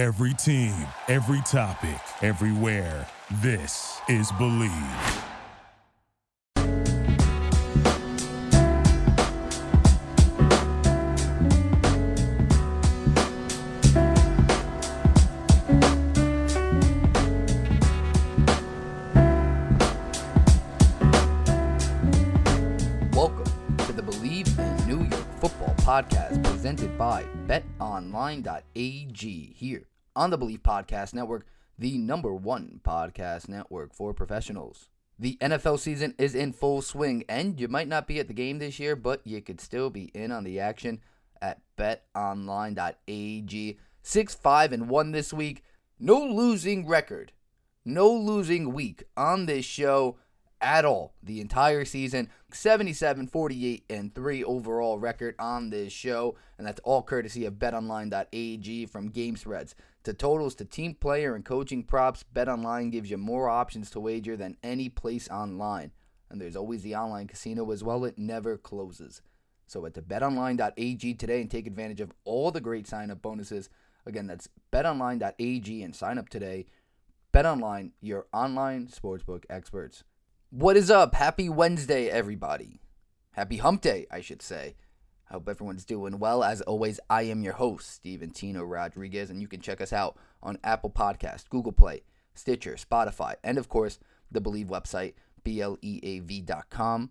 Every team, every topic, everywhere. This is Bleav. Welcome to the Bleav in New York Football podcast presented by betonline.ag here on the Bleav Podcast Network, the number one podcast network for professionals. The NFL season is in full swing, and you might not be at the game this year, but you could still be in on the action at betonline.ag. 6 5 and 1 this week. No losing record. No losing week on this show at all the entire season. 77 48 and 3 overall record on this show and that's all courtesy of betonline.ag from game spreads to totals to team player and coaching props betonline gives you more options to wager than any place online. And there's always the online casino as well it never closes. So head to betonline.ag today and take advantage of all the great sign up bonuses. Again that's betonline.ag and sign up today. Betonline your online sportsbook experts what is up? Happy Wednesday, everybody. Happy hump day, I should say. I hope everyone's doing well. As always, I am your host, Steven Tino Rodriguez, and you can check us out on Apple Podcast, Google Play, Stitcher, Spotify, and of course, the Bleav website, BLEAV.com.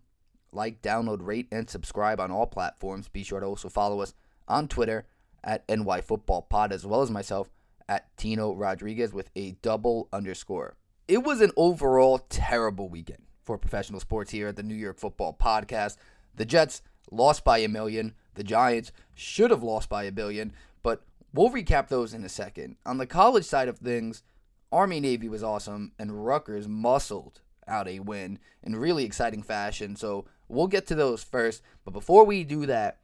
Like, download, rate, and subscribe on all platforms. Be sure to also follow us on Twitter at NYFootballPod, as well as myself at Tino Rodriguez with a double underscore. It was an overall terrible weekend for professional sports here at the New York Football Podcast. The Jets lost by a million. The Giants should have lost by a billion, but we'll recap those in a second. On the college side of things, Army Navy was awesome, and Rutgers muscled out a win in really exciting fashion. So we'll get to those first. But before we do that,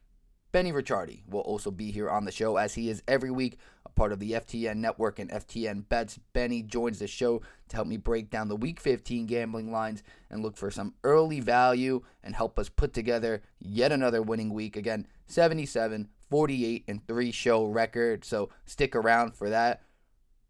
Benny Ricciardi will also be here on the show as he is every week, part of the FTN network and FTN bets. Benny joins the show to help me break down the week 15 gambling lines and look for some early value and help us put together yet another winning week. Again, 77, 48, and 3 show record. So stick around for that.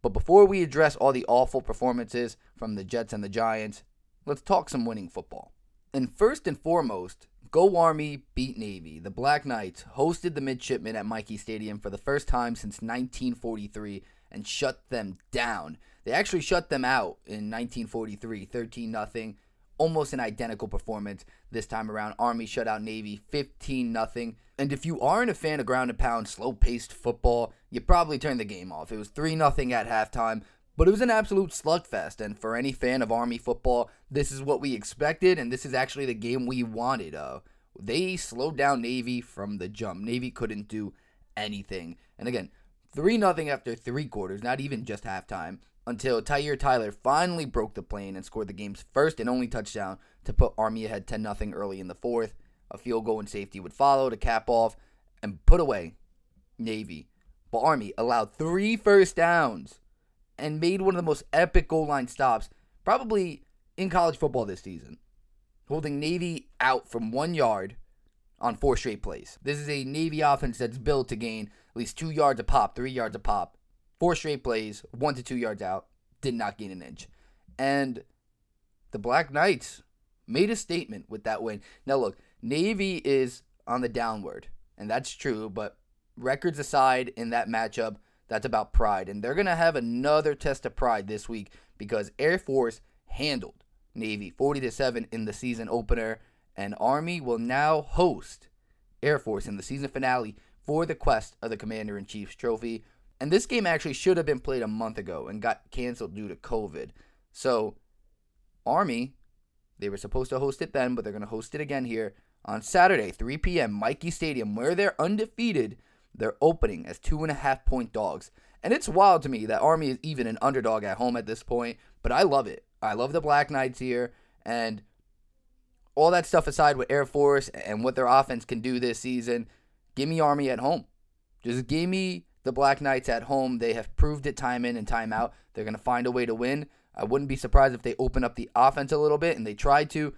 But before we address all the awful performances from the Jets and the Giants, let's talk some winning football. And first and foremost, Go Army beat Navy. The Black Knights hosted the midshipmen at Michie Stadium for the first time since 1943 and shut them down. They actually shut them out in 1943, 13 0 almost an identical performance this time around. Army shut out Navy 15 0 And if you aren't a fan of ground and pound, slow paced football, you probably turned the game off. It was 3 0 at halftime, but it was an absolute slugfest. And for any fan of Army football, this is what we expected, and this is actually the game we wanted. Uh, they slowed down Navy from the jump. Navy couldn't do anything. And again, 3 0 after three quarters, not even just halftime, until Tyhier Tyler finally broke the plane and scored the game's first and only touchdown to put Army ahead 10 0 early in the fourth. A field goal and safety would follow to cap off and put away Navy. But Army allowed three first downs and made one of the most epic goal line stops, probably in college football this season, holding Navy out from one yard on four straight plays. This is a Navy offense that's built to gain at least two yards a pop, three yards a pop, four straight plays, one to two yards out, did not gain an inch. And the Black Knights made a statement with that win. Now, look, Navy is on the downward, and that's true, but records aside in that matchup, that's about pride. And they're going to have another test of pride this week because Air Force handled Navy 40 to 7 in the season opener and Army will now host Air Force in the season finale for the quest of the Commander in Chief's trophy. And this game actually should have been played a month ago and got canceled due to COVID. So, Army, they were supposed to host it then, but they're going to host it again here on Saturday, 3 p.m., Michie Stadium, where they're undefeated they're opening as two and a half point dogs. And it's wild to me that Army is even an underdog at home at this point, but I love it. I love the Black Knights here. And all that stuff aside with Air Force and what their offense can do this season, give me Army at home. Just give me the Black Knights at home. They have proved it time in and time out. They're going to find a way to win. I wouldn't be surprised if they open up the offense a little bit, and they tried to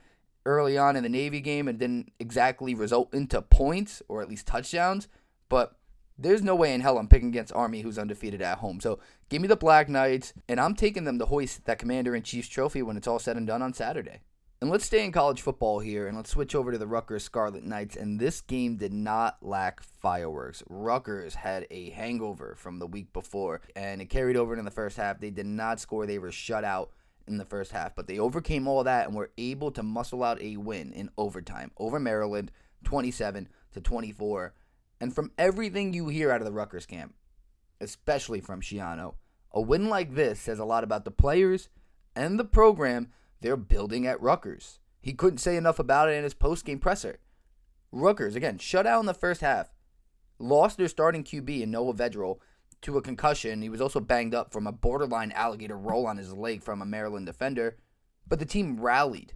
early on in the Navy game and didn't exactly result into points or at least touchdowns. But there's no way in hell I'm picking against Army, who's undefeated at home. So give me the Black Knights, and I'm taking them to hoist that Commander in Chief's trophy when it's all said and done on Saturday. And let's stay in college football here, and let's switch over to the Rutgers Scarlet Knights. And this game did not lack fireworks. Rutgers had a hangover from the week before, and it carried over in the first half. They did not score; they were shut out in the first half, but they overcame all that and were able to muscle out a win in overtime over Maryland, 27 to 24. And from everything you hear out of the Rutgers camp, especially from Schiano, a win like this says a lot about the players and the program they're building at Rutgers. He couldn't say enough about it in his post-game presser. Rutgers, again, shut out in the first half, lost their starting QB in Noah Vedral to a concussion. He was also banged up from a borderline alligator roll on his leg from a Maryland defender, but the team rallied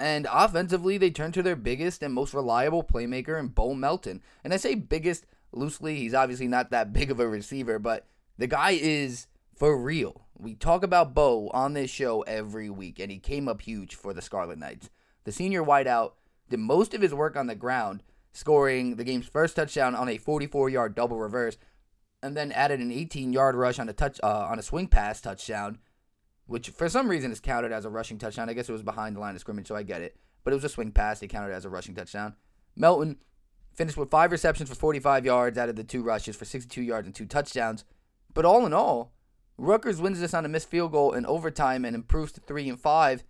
and offensively, they turned to their biggest and most reliable playmaker in Bo Melton. And I say biggest loosely, he's obviously not that big of a receiver, but the guy is for real. We talk about Bo on this show every week, and he came up huge for the Scarlet Knights. The senior wideout did most of his work on the ground, scoring the game's first touchdown on a 44-yard double reverse, and then added an 18-yard rush on a touch uh, on a swing pass touchdown which for some reason is counted as a rushing touchdown. I guess it was behind the line of scrimmage, so I get it. But it was a swing pass. They counted as a rushing touchdown. Melton finished with five receptions for 45 yards out of the two rushes for 62 yards and two touchdowns. But all in all, Rutgers wins this on a missed field goal in overtime and improves to 3 and 5.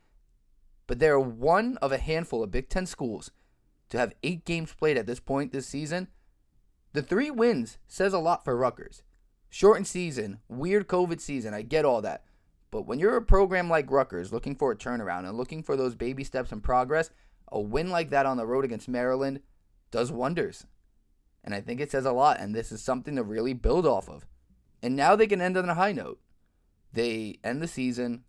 But they are one of a handful of Big Ten schools to have eight games played at this point this season. The three wins says a lot for Rutgers. Shortened season, weird COVID season, I get all that. But when you're a program like Rutgers looking for a turnaround and looking for those baby steps and progress, a win like that on the road against Maryland does wonders. And I think it says a lot, and this is something to really build off of. And now they can end on a high note. They end the season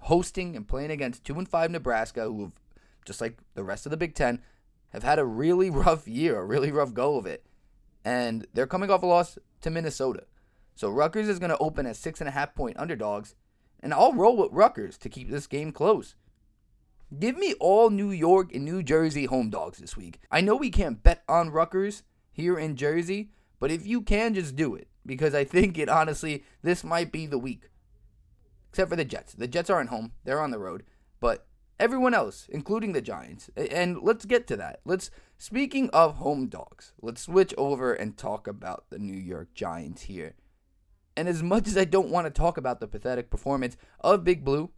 hosting and playing against 2 and 5 Nebraska, who have, just like the rest of the Big Ten, have had a really rough year, a really rough go of it. And they're coming off a loss to Minnesota. So Rutgers is going to open as six and a half point underdogs and I'll roll with Rutgers to keep this game close. Give me all New York and New Jersey home dogs this week. I know we can't bet on Rutgers here in Jersey, but if you can, just do it because I think it honestly, this might be the week. Except for the Jets. The Jets aren't home, they're on the road. But everyone else, including the Giants. And let's get to that. Let's speaking of home dogs, let's switch over and talk about the New York Giants here. And as much as I don't want to talk about the pathetic performance of Big Blue,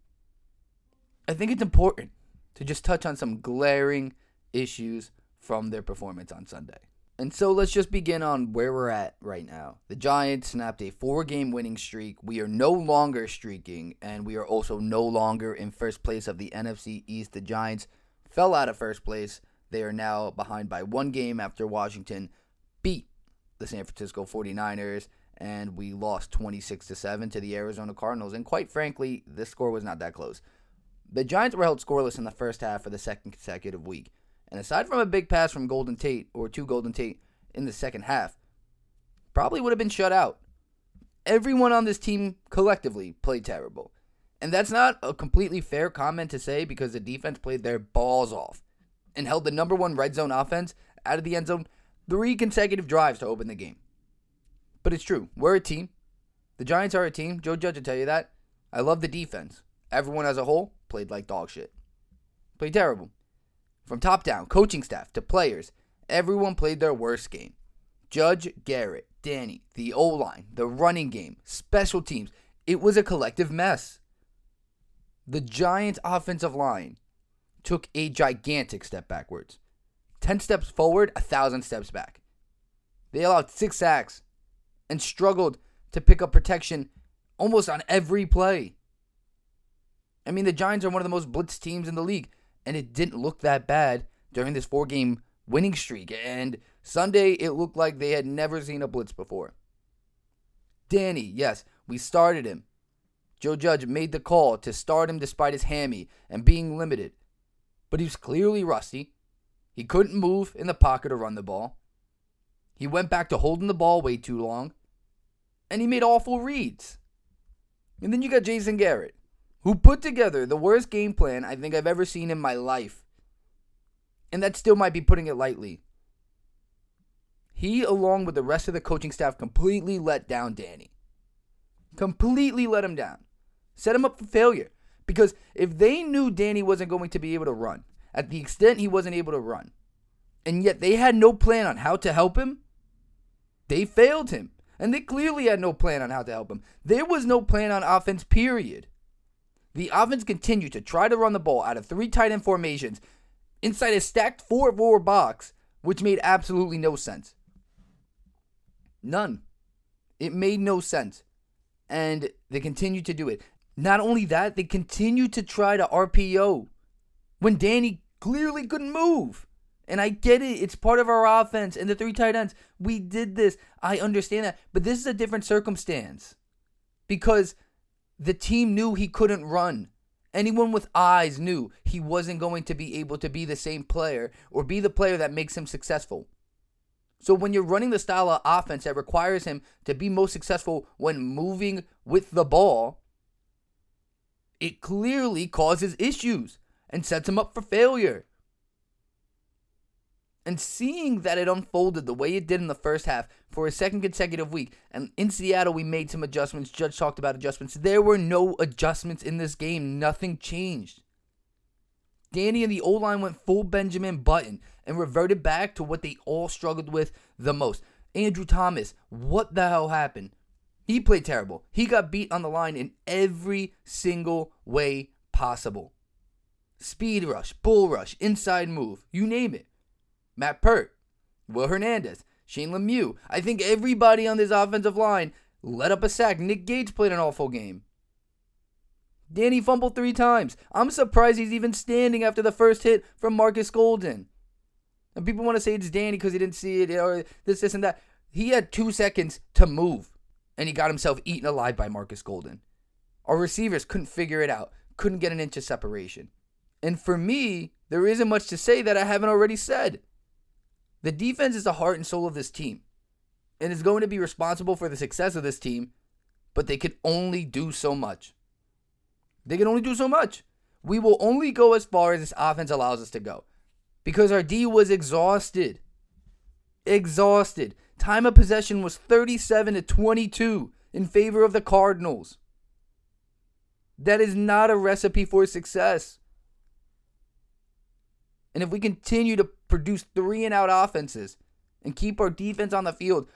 I think it's important to just touch on some glaring issues from their performance on Sunday. And so let's just begin on where we're at right now. The Giants snapped a four game winning streak. We are no longer streaking, and we are also no longer in first place of the NFC East. The Giants fell out of first place. They are now behind by one game after Washington beat the San Francisco 49ers and we lost 26 to 7 to the Arizona Cardinals. And quite frankly, this score was not that close. The Giants were held scoreless in the first half for the second consecutive week. And aside from a big pass from Golden Tate or two Golden Tate in the second half, probably would have been shut out. Everyone on this team collectively played terrible. And that's not a completely fair comment to say because the defense played their balls off and held the number one red zone offense out of the end zone three consecutive drives to open the game. But it's true. We're a team. The Giants are a team. Joe Judge will tell you that. I love the defense. Everyone as a whole played like dog shit. Played terrible. From top down, coaching staff to players, everyone played their worst game. Judge, Garrett, Danny, the O line, the running game, special teams. It was a collective mess. The Giants' offensive line took a gigantic step backwards. 10 steps forward, a 1,000 steps back. They allowed six sacks, and struggled to pick up protection almost on every play. I mean, the Giants are one of the most blitz teams in the league, and it didn't look that bad during this four game winning streak. And Sunday, it looked like they had never seen a blitz before. Danny, yes, we started him. Joe Judge made the call to start him despite his hammy and being limited. But he was clearly rusty. He couldn't move in the pocket or run the ball. He went back to holding the ball way too long, and he made awful reads. And then you got Jason Garrett, who put together the worst game plan I think I've ever seen in my life. And that still might be putting it lightly. he, along with the rest of the coaching staff, completely let down Danny. Completely let him down. Set him up for failure. Because if they knew Danny wasn't going to be able to run, at the extent he wasn't able to run, and yet they had no plan on how to help him, they failed him. And they clearly had no plan on how to help him. There was no plan on offense, period. The offense continued to try to run the ball out of three tight end formations inside a stacked 4 4 box, which made absolutely no sense. None. It made no sense. And they continued to do it. Not only that, they continued to try to RPO when Danny clearly couldn't move. And I get it. It's part of our offense and the three tight ends. We did this. I understand that. But this is a different circumstance because the team knew he couldn't run. Anyone with eyes knew he wasn't going to be able to be the same player or be the player that makes him successful. So when you're running the style of offense that requires him to be most successful when moving with the ball, it clearly causes issues and sets him up for failure. And seeing that it unfolded the way it did in the first half for a second consecutive week, and in Seattle we made some adjustments. Judge talked about adjustments. There were no adjustments in this game. Nothing changed. Danny and the O line went full Benjamin Button and reverted back to what they all struggled with the most. Andrew Thomas, what the hell happened? He played terrible. He got beat on the line in every single way possible. Speed rush, bull rush, inside move, you name it. Matt Peart, Will Hernandez, Shane Lemieux. I think everybody on this offensive line let up a sack. Nick Gates played an awful game. Danny fumbled three times. I'm surprised he's even standing after the first hit from Marcus Golden. And people want to say it's Danny because he didn't see it or this, this, and that. He had two seconds to move, and he got himself eaten alive by Marcus Golden. Our receivers couldn't figure it out, couldn't get an inch of separation. And for me, there isn't much to say that I haven't already said. The defense is the heart and soul of this team and is going to be responsible for the success of this team, but they can only do so much. They can only do so much. We will only go as far as this offense allows us to go because our D was exhausted. Exhausted. Time of possession was 37 to 22 in favor of the Cardinals. That is not a recipe for success. And if we continue to produce three and out offenses and keep our defense on the field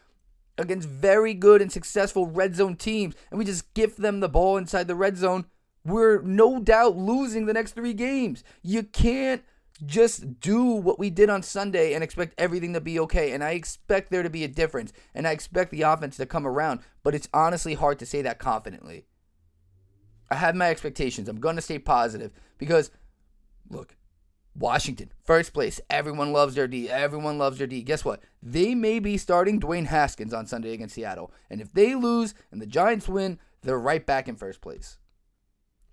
against very good and successful red zone teams, and we just gift them the ball inside the red zone, we're no doubt losing the next three games. You can't just do what we did on Sunday and expect everything to be okay. And I expect there to be a difference, and I expect the offense to come around, but it's honestly hard to say that confidently. I have my expectations. I'm going to stay positive because, look, Washington, first place. Everyone loves their D. Everyone loves their D. Guess what? They may be starting Dwayne Haskins on Sunday against Seattle. And if they lose and the Giants win, they're right back in first place.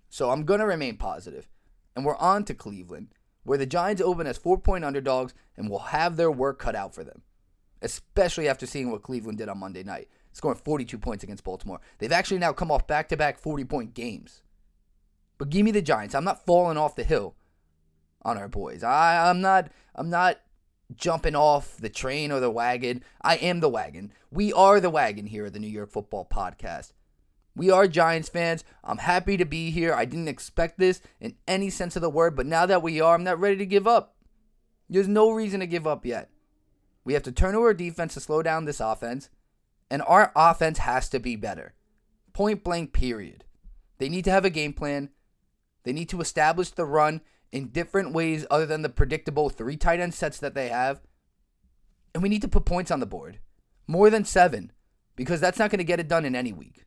So I'm going to remain positive. And we're on to Cleveland, where the Giants open as four point underdogs and will have their work cut out for them, especially after seeing what Cleveland did on Monday night, scoring 42 points against Baltimore. They've actually now come off back to back 40 point games. But give me the Giants. I'm not falling off the hill on our boys. I, I'm not I'm not jumping off the train or the wagon. I am the wagon. We are the wagon here at the New York Football Podcast. We are Giants fans. I'm happy to be here. I didn't expect this in any sense of the word, but now that we are, I'm not ready to give up. There's no reason to give up yet. We have to turn to our defense to slow down this offense, and our offense has to be better. Point blank, period. They need to have a game plan. They need to establish the run in different ways other than the predictable three tight end sets that they have. And we need to put points on the board. More than seven, because that's not going to get it done in any week.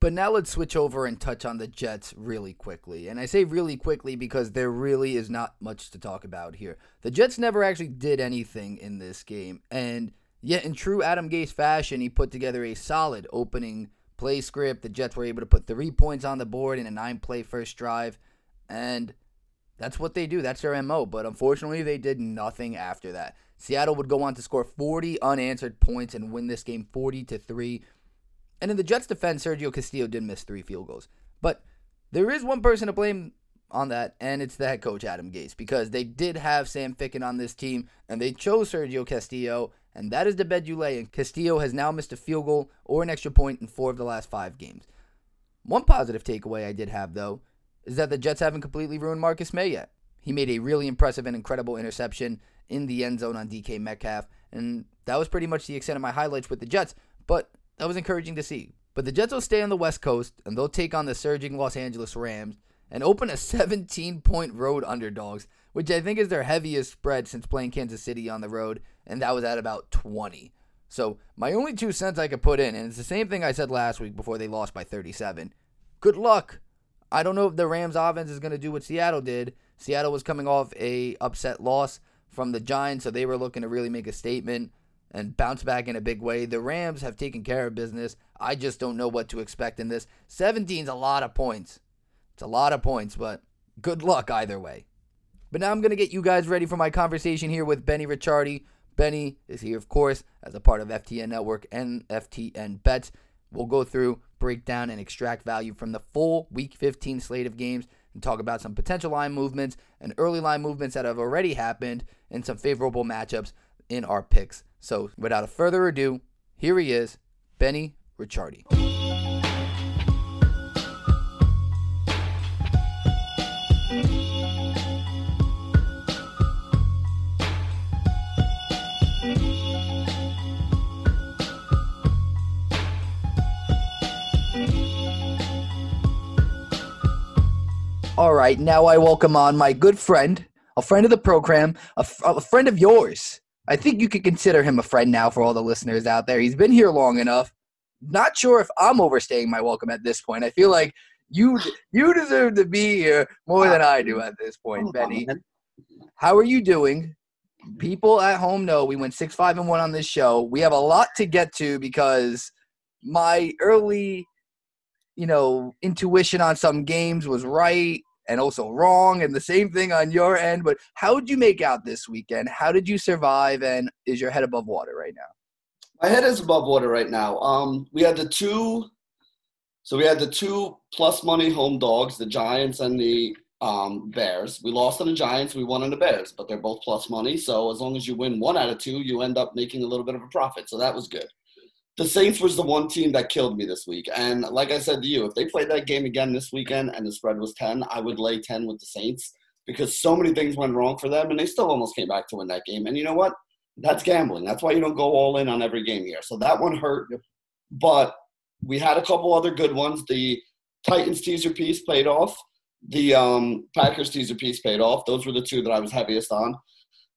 But now let's switch over and touch on the Jets really quickly. And I say really quickly because there really is not much to talk about here. The Jets never actually did anything in this game. And yet, in true Adam Gase fashion, he put together a solid opening play script. The Jets were able to put three points on the board in a nine play first drive. And that's what they do. That's their MO. But unfortunately, they did nothing after that. Seattle would go on to score 40 unanswered points and win this game 40 to 3. And in the Jets' defense, Sergio Castillo did miss three field goals. But there is one person to blame on that, and it's the head coach, Adam Gase, because they did have Sam Ficken on this team, and they chose Sergio Castillo, and that is the bed you lay in. Castillo has now missed a field goal or an extra point in four of the last five games. One positive takeaway I did have, though, is that the Jets haven't completely ruined Marcus Maye yet. He made a really impressive and incredible interception in the end zone on DK Metcalf, and that was pretty much the extent of my highlights with the Jets, but that was encouraging to see. But the Jets will stay on the West Coast, and they'll take on the surging Los Angeles Rams and open a 17 point road underdogs, which I think is their heaviest spread since playing Kansas City on the road, and that was at about 20. So, my only two cents I could put in, and it's the same thing I said last week before they lost by 37. Good luck. I don't know if the Rams offense is going to do what Seattle did. Seattle was coming off a upset loss from the Giants, so they were looking to really make a statement and bounce back in a big way. The Rams have taken care of business. I just don't know what to expect in this. 17 is a lot of points. It's a lot of points, but good luck either way. But now I'm going to get you guys ready for my conversation here with Benny Ricciardi. Benny is here, of course, as a part of FTN Network and FTN Bets. We'll go through, break down, and extract value from the full Week 15 slate of games and talk about some potential line movements and early line movements that have already happened and some favorable matchups in our picks. So, without a further ado, here he is, Benny Ricciardi. Right, now I welcome on my good friend, a friend of the program, a, friend of yours. I think you could consider him a friend now for all the listeners out there. He's been here long enough. Not sure if I'm overstaying my welcome at this point. I feel like you you deserve to be here more than I do at this point, Benny. How are you doing? People at home know we went six five and one on this show. We have a lot to get to because my early, you know, intuition on some games was right and also wrong, and the same thing on your end. But how did you make out this weekend? How did you survive? And is your head above water right now? My head is above water right now. Um, we had the two, so we had the two plus money home dogs, the Giants and the um, Bears. We lost on the Giants, we won on the Bears, but they're both plus money. So as long as you win one out of two, you end up making a little bit of a profit. So that was good the Saints was the one team that killed me this week. And like I said to you, if they played that game again this weekend and the spread was 10, I would lay 10 with the Saints because so many things went wrong for them and they still almost came back to win that game. And you know what? That's gambling. That's why you don't go all in on every game here. So that one hurt. But we had a couple other good ones. The Titans teaser piece paid off. The um, Packers teaser piece paid off. Those were the two that I was heaviest on.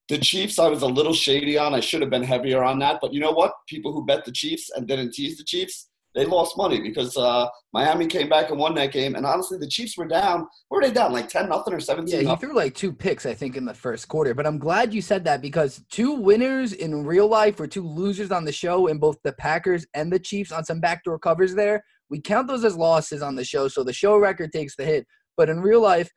The Chiefs, I was a little shady on. I should have been heavier on that. But you know what? People who bet the Chiefs and didn't tease the Chiefs, they lost money because uh, Miami came back and won that game. And honestly, the Chiefs were down. Were they down? Like 10 nothing or 17 Yeah, he threw like two picks, I think, in the first quarter. But I'm glad you said that because two winners in real life or two losers on the show in both the Packers and the Chiefs on some backdoor covers there. We count those as losses on the show. So the show record takes the hit. But in real life,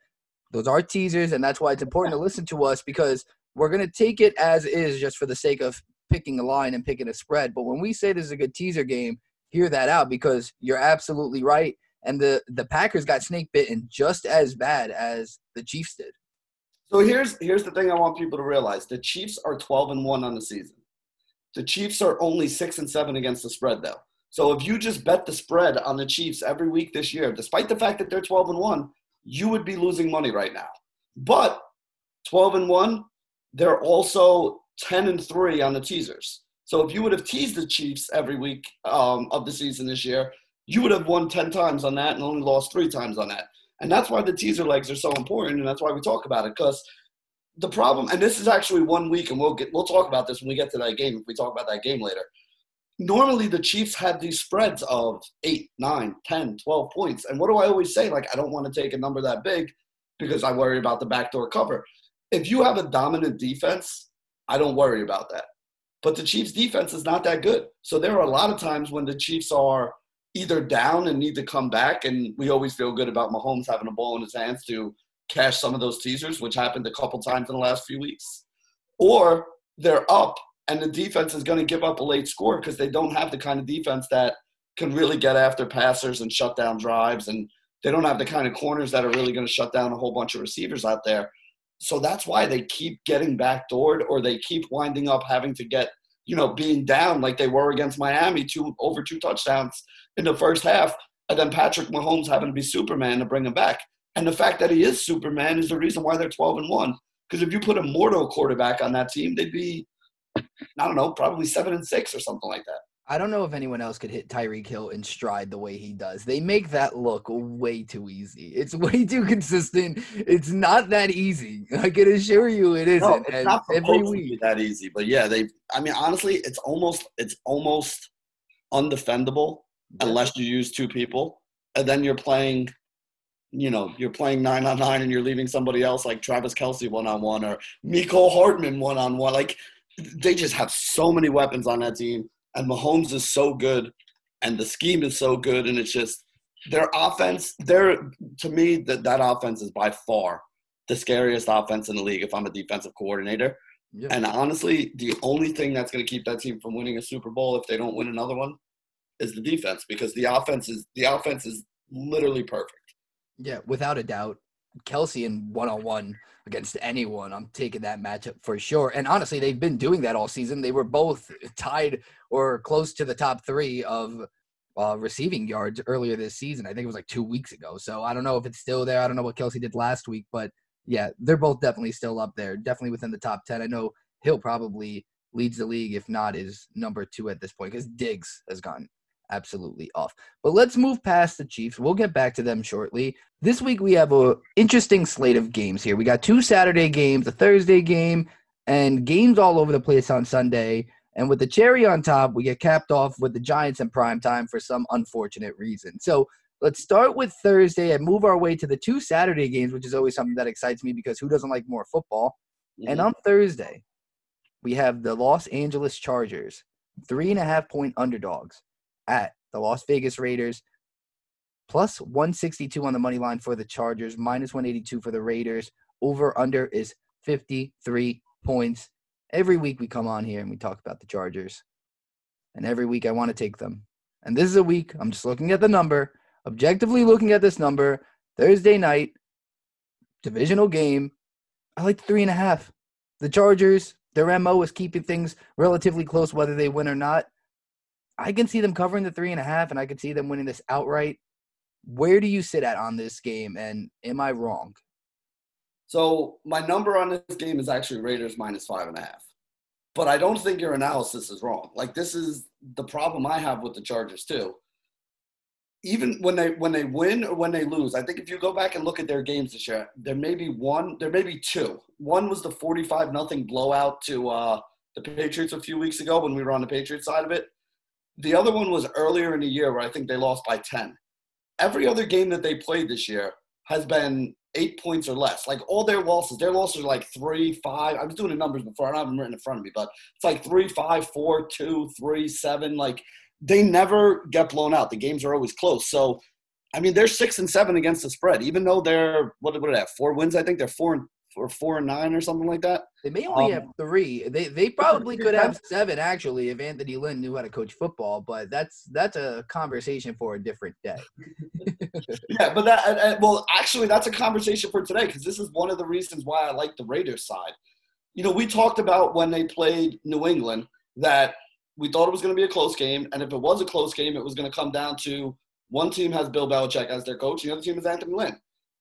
those are teasers. And that's why it's important to listen to us because we're going to take it as is just for the sake of picking a line and picking a spread. But when we say this is a good teaser game, hear that out because you're absolutely right. And the, the Packers got snake bitten just as bad as the Chiefs did. So here's here's the thing I want people to realize: the Chiefs are 12 and one on the season. The Chiefs are only six and seven against the spread, though. So if you just bet the spread on the Chiefs every week this year, despite the fact that they're 12 and one, you would be losing money right now. But 12 and one, they're also 10 and 3 on the teasers. So if you would have teased the Chiefs every week um, of the season this year, you would have won 10 times on that and only lost three times on that. And that's why the teaser legs are so important, and that's why we talk about it. Because the problem, and this is actually one week, and we'll get we'll talk about this when we get to that game. If we talk about that game later, normally the Chiefs have these spreads of 8, 9, 10, 12 points. And what do I always say? Like, I don't want to take a number that big because I worry about the backdoor cover if you have a dominant defense, I don't worry about that. But the Chiefs' defense is not that good. So there are a lot of times when the Chiefs are either down and need to come back, and we always feel good about Mahomes having a ball in his hands to cash some of those teasers, which happened a couple times in the last few weeks, or they're up and the defense is going to give up a late score because they don't have the kind of defense that can really get after passers and shut down drives, and they don't have the kind of corners that are really going to shut down a whole bunch of receivers out there. So that's why they keep getting backdoored or they keep winding up having to get you know, being down like they were against Miami, two over two touchdowns in the first half, and then Patrick Mahomes having to be Superman to bring him back. And the fact that he is Superman is the reason why they're 12 and 1. Because if you put a mortal quarterback on that team, they'd be, I don't know, probably 7 and 6 or something like that. I don't know if anyone else could hit Tyreek Hill in stride the way he does. They make that look way too easy. It's way too consistent. It's not that easy. I can assure you, it isn't. No, it's not every week that easy. But yeah, they. I mean, honestly, it's almost it's almost undefendable unless you use two people, and then you're playing. You know, you're playing nine on nine, and you're leaving somebody else like Travis Kelce one on one or Mecole Hardman one on one. Like they just have so many weapons on that team and Mahomes is so good, and the scheme is so good, and it's just their offense. Their to me that that offense is by far the scariest offense in the league. If I'm a defensive coordinator, yeah. and honestly, the only thing that's going to keep that team from winning a Super Bowl if they don't win another one is the defense because the offense is the offense is literally perfect. Yeah, without a doubt. Kelce in one on one against anyone, I'm taking that matchup for sure. And honestly, they've been doing that all season. They were both tied or close to the top three of uh, receiving yards earlier this season. I think it was like two weeks ago. So I don't know if it's still there. I don't know what Kelce did last week, but yeah, they're both definitely still up there, definitely within the top 10. I know Hill probably leads the league, if not is number two at this point, because Diggs has gone absolutely off. But let's move past the Chiefs. We'll get back to them shortly. This week we have a interesting slate of games here. We got two Saturday games, a Thursday game, and games all over the place on Sunday. And with the cherry on top, we get capped off with the Giants in prime time for some unfortunate reason. So let's start with Thursday and move our way to the two Saturday games, which is always something that excites me because who doesn't like more football? Mm-hmm. And on Thursday, we have the Los Angeles Chargers, three and a half point underdogs at the Las Vegas Raiders, plus 162 on the money line for the Chargers, minus 182 for the Raiders. Over under is 53 points. Every week we come on here and we talk about the Chargers. And every week I want to take them. And this is a week, I'm just looking at the number, objectively looking at this number, Thursday night, divisional game. I like three and a half. The Chargers, their MO is keeping things relatively close, whether they win or not. I can see them covering the three and a half, and I can see them winning this outright. Where do you sit at on this game, and am I wrong? So my number on this game is actually Raiders minus five and a half, but I don't think your analysis is wrong. Like this is the problem I have with the Chargers too. Even when they when they win or when they lose, I think if you go back and look at their games this year, there may be one, there may be two. One was the forty-five nothing blowout to uh, the Patriots a few weeks ago when we were on the Patriots side of it the other one was earlier in the year where I think they lost by 10. Every other game that they played this year has been eight points or less. Like all their losses, their losses are like three, five. I was doing the numbers before. I don't have them written in front of me, but it's like three, five, four, two, three, seven. Like they never get blown out. The games are always close. So, I mean, they're six and seven against the spread, even though they're what, what do they? Four wins, I think. They're four and or four and nine or something like that. They may only um, have three. They they probably could have seven actually if Anthony Lynn knew how to coach football. But that's that's a conversation for a different day. yeah, but that well, actually, that's a conversation for today because this is one of the reasons why I like the Raiders side. You know, we talked about when they played New England that we thought it was going to be a close game, and if it was a close game, it was going to come down to one team has Bill Belichick as their coach, the other team is Anthony Lynn.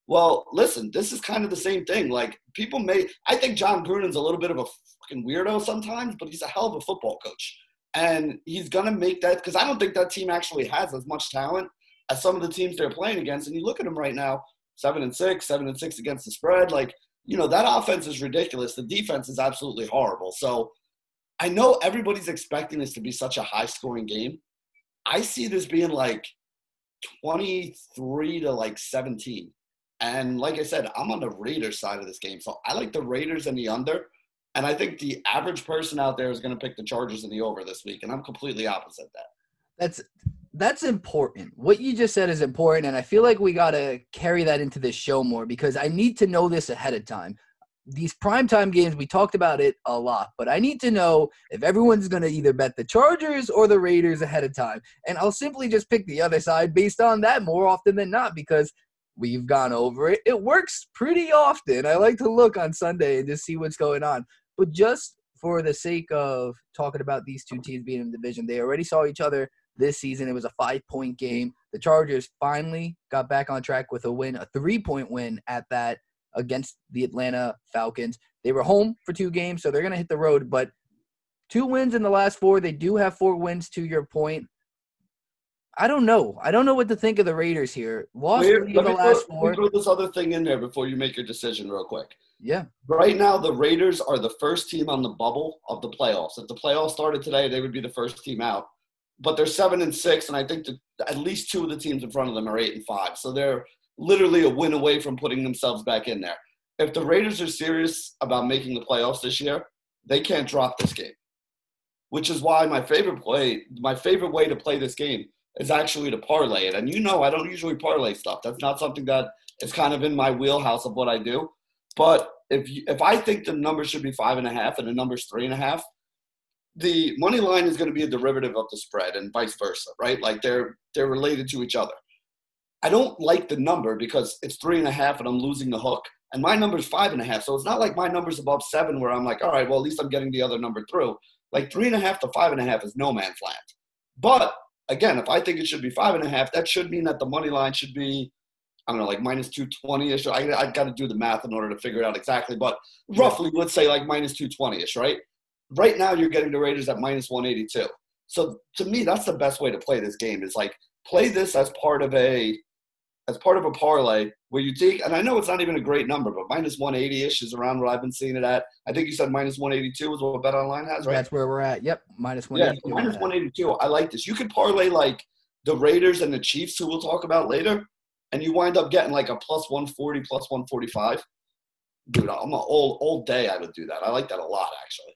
Well, listen, this is kind of the same thing. Like people may, I think Jon Gruden's a little bit of a fucking weirdo sometimes, but he's a hell of a football coach, and he's gonna make that because I don't think that team actually has as much talent as some of the teams they're playing against. And you look at them right now, seven and six, seven and six against the spread. Like you know that offense is ridiculous. The defense is absolutely horrible. So I know everybody's expecting this to be such a high scoring game. I see this being like 23 to like 17 and like I said, I'm on the Raiders side of this game. So I like the Raiders and the under. And I think the average person out there is going to pick the Chargers in the over this week. And I'm completely opposite that. That's that's important. What you just said is important. And I feel like we got to carry that into this show more because I need to know this ahead of time. These primetime games, we talked about it a lot, but I need to know if everyone's going to either bet the Chargers or the Raiders ahead of time. And I'll simply just pick the other side based on that more often than not because We've gone over it. It works pretty often. I like to look on Sunday and just see what's going on. But just for the sake of talking about these two teams being in the division, they already saw each other this season. It was a five point game. The Chargers finally got back on track with a win, a three point win at that against the Atlanta Falcons. They were home for two games, so they're going to hit the road, but two wins in the last four. They do have four wins, to your point. I don't know. I don't know what to think of the Raiders here. Lost Let three me of the throw- last let me four. throw this other thing in there before you make your decision, real quick. Yeah. Right now, the Raiders are the first team on the bubble of the playoffs. If the playoffs started today, they would be the first team out. But they're seven and six, and I think that at least two of the teams in front of them are eight and five. So they're literally a win away from putting themselves back in there. If the Raiders are serious about making the playoffs this year, they can't drop this game. Which is why my favorite play, my favorite way to play this game is actually to parlay it. And you know, I don't usually parlay stuff. That's not something that is kind of in my wheelhouse of what I do. But if you, if I think the number should be five and a half and the number's three and a half, the money line is going to be a derivative of the spread and vice versa, right? Like they're they're related to each other. I don't like the number because it's three and a half and I'm losing the hook. And my number's five and a half. So it's not like my number's above seven where I'm like, all right, well, at least I'm getting the other number through. Like three and a half to five and a half is no man's land. But again, if I think it should be five and a half, that should mean that the money line should be, I don't know, like minus 220 ish. I, I got to do the math in order to figure it out exactly. But roughly, let's say like minus 220 ish, right? Right now, you're getting the Raiders at minus 182. So to me, that's the best way to play this game is like play this as part of a as part of a parlay where you take and I know it's not even a great number, but minus 180 ish is around what I've been seeing it at. I think you said minus 182 is what Bet Online has, right? That's where we're at. Yep. Minus one. Yeah, minus 182. I like this. You could parlay like the Raiders and the Chiefs, who we'll talk about later, and you wind up getting like a plus 140, plus 145. Dude, I'm a all all day. I would do that. I like that a lot, actually.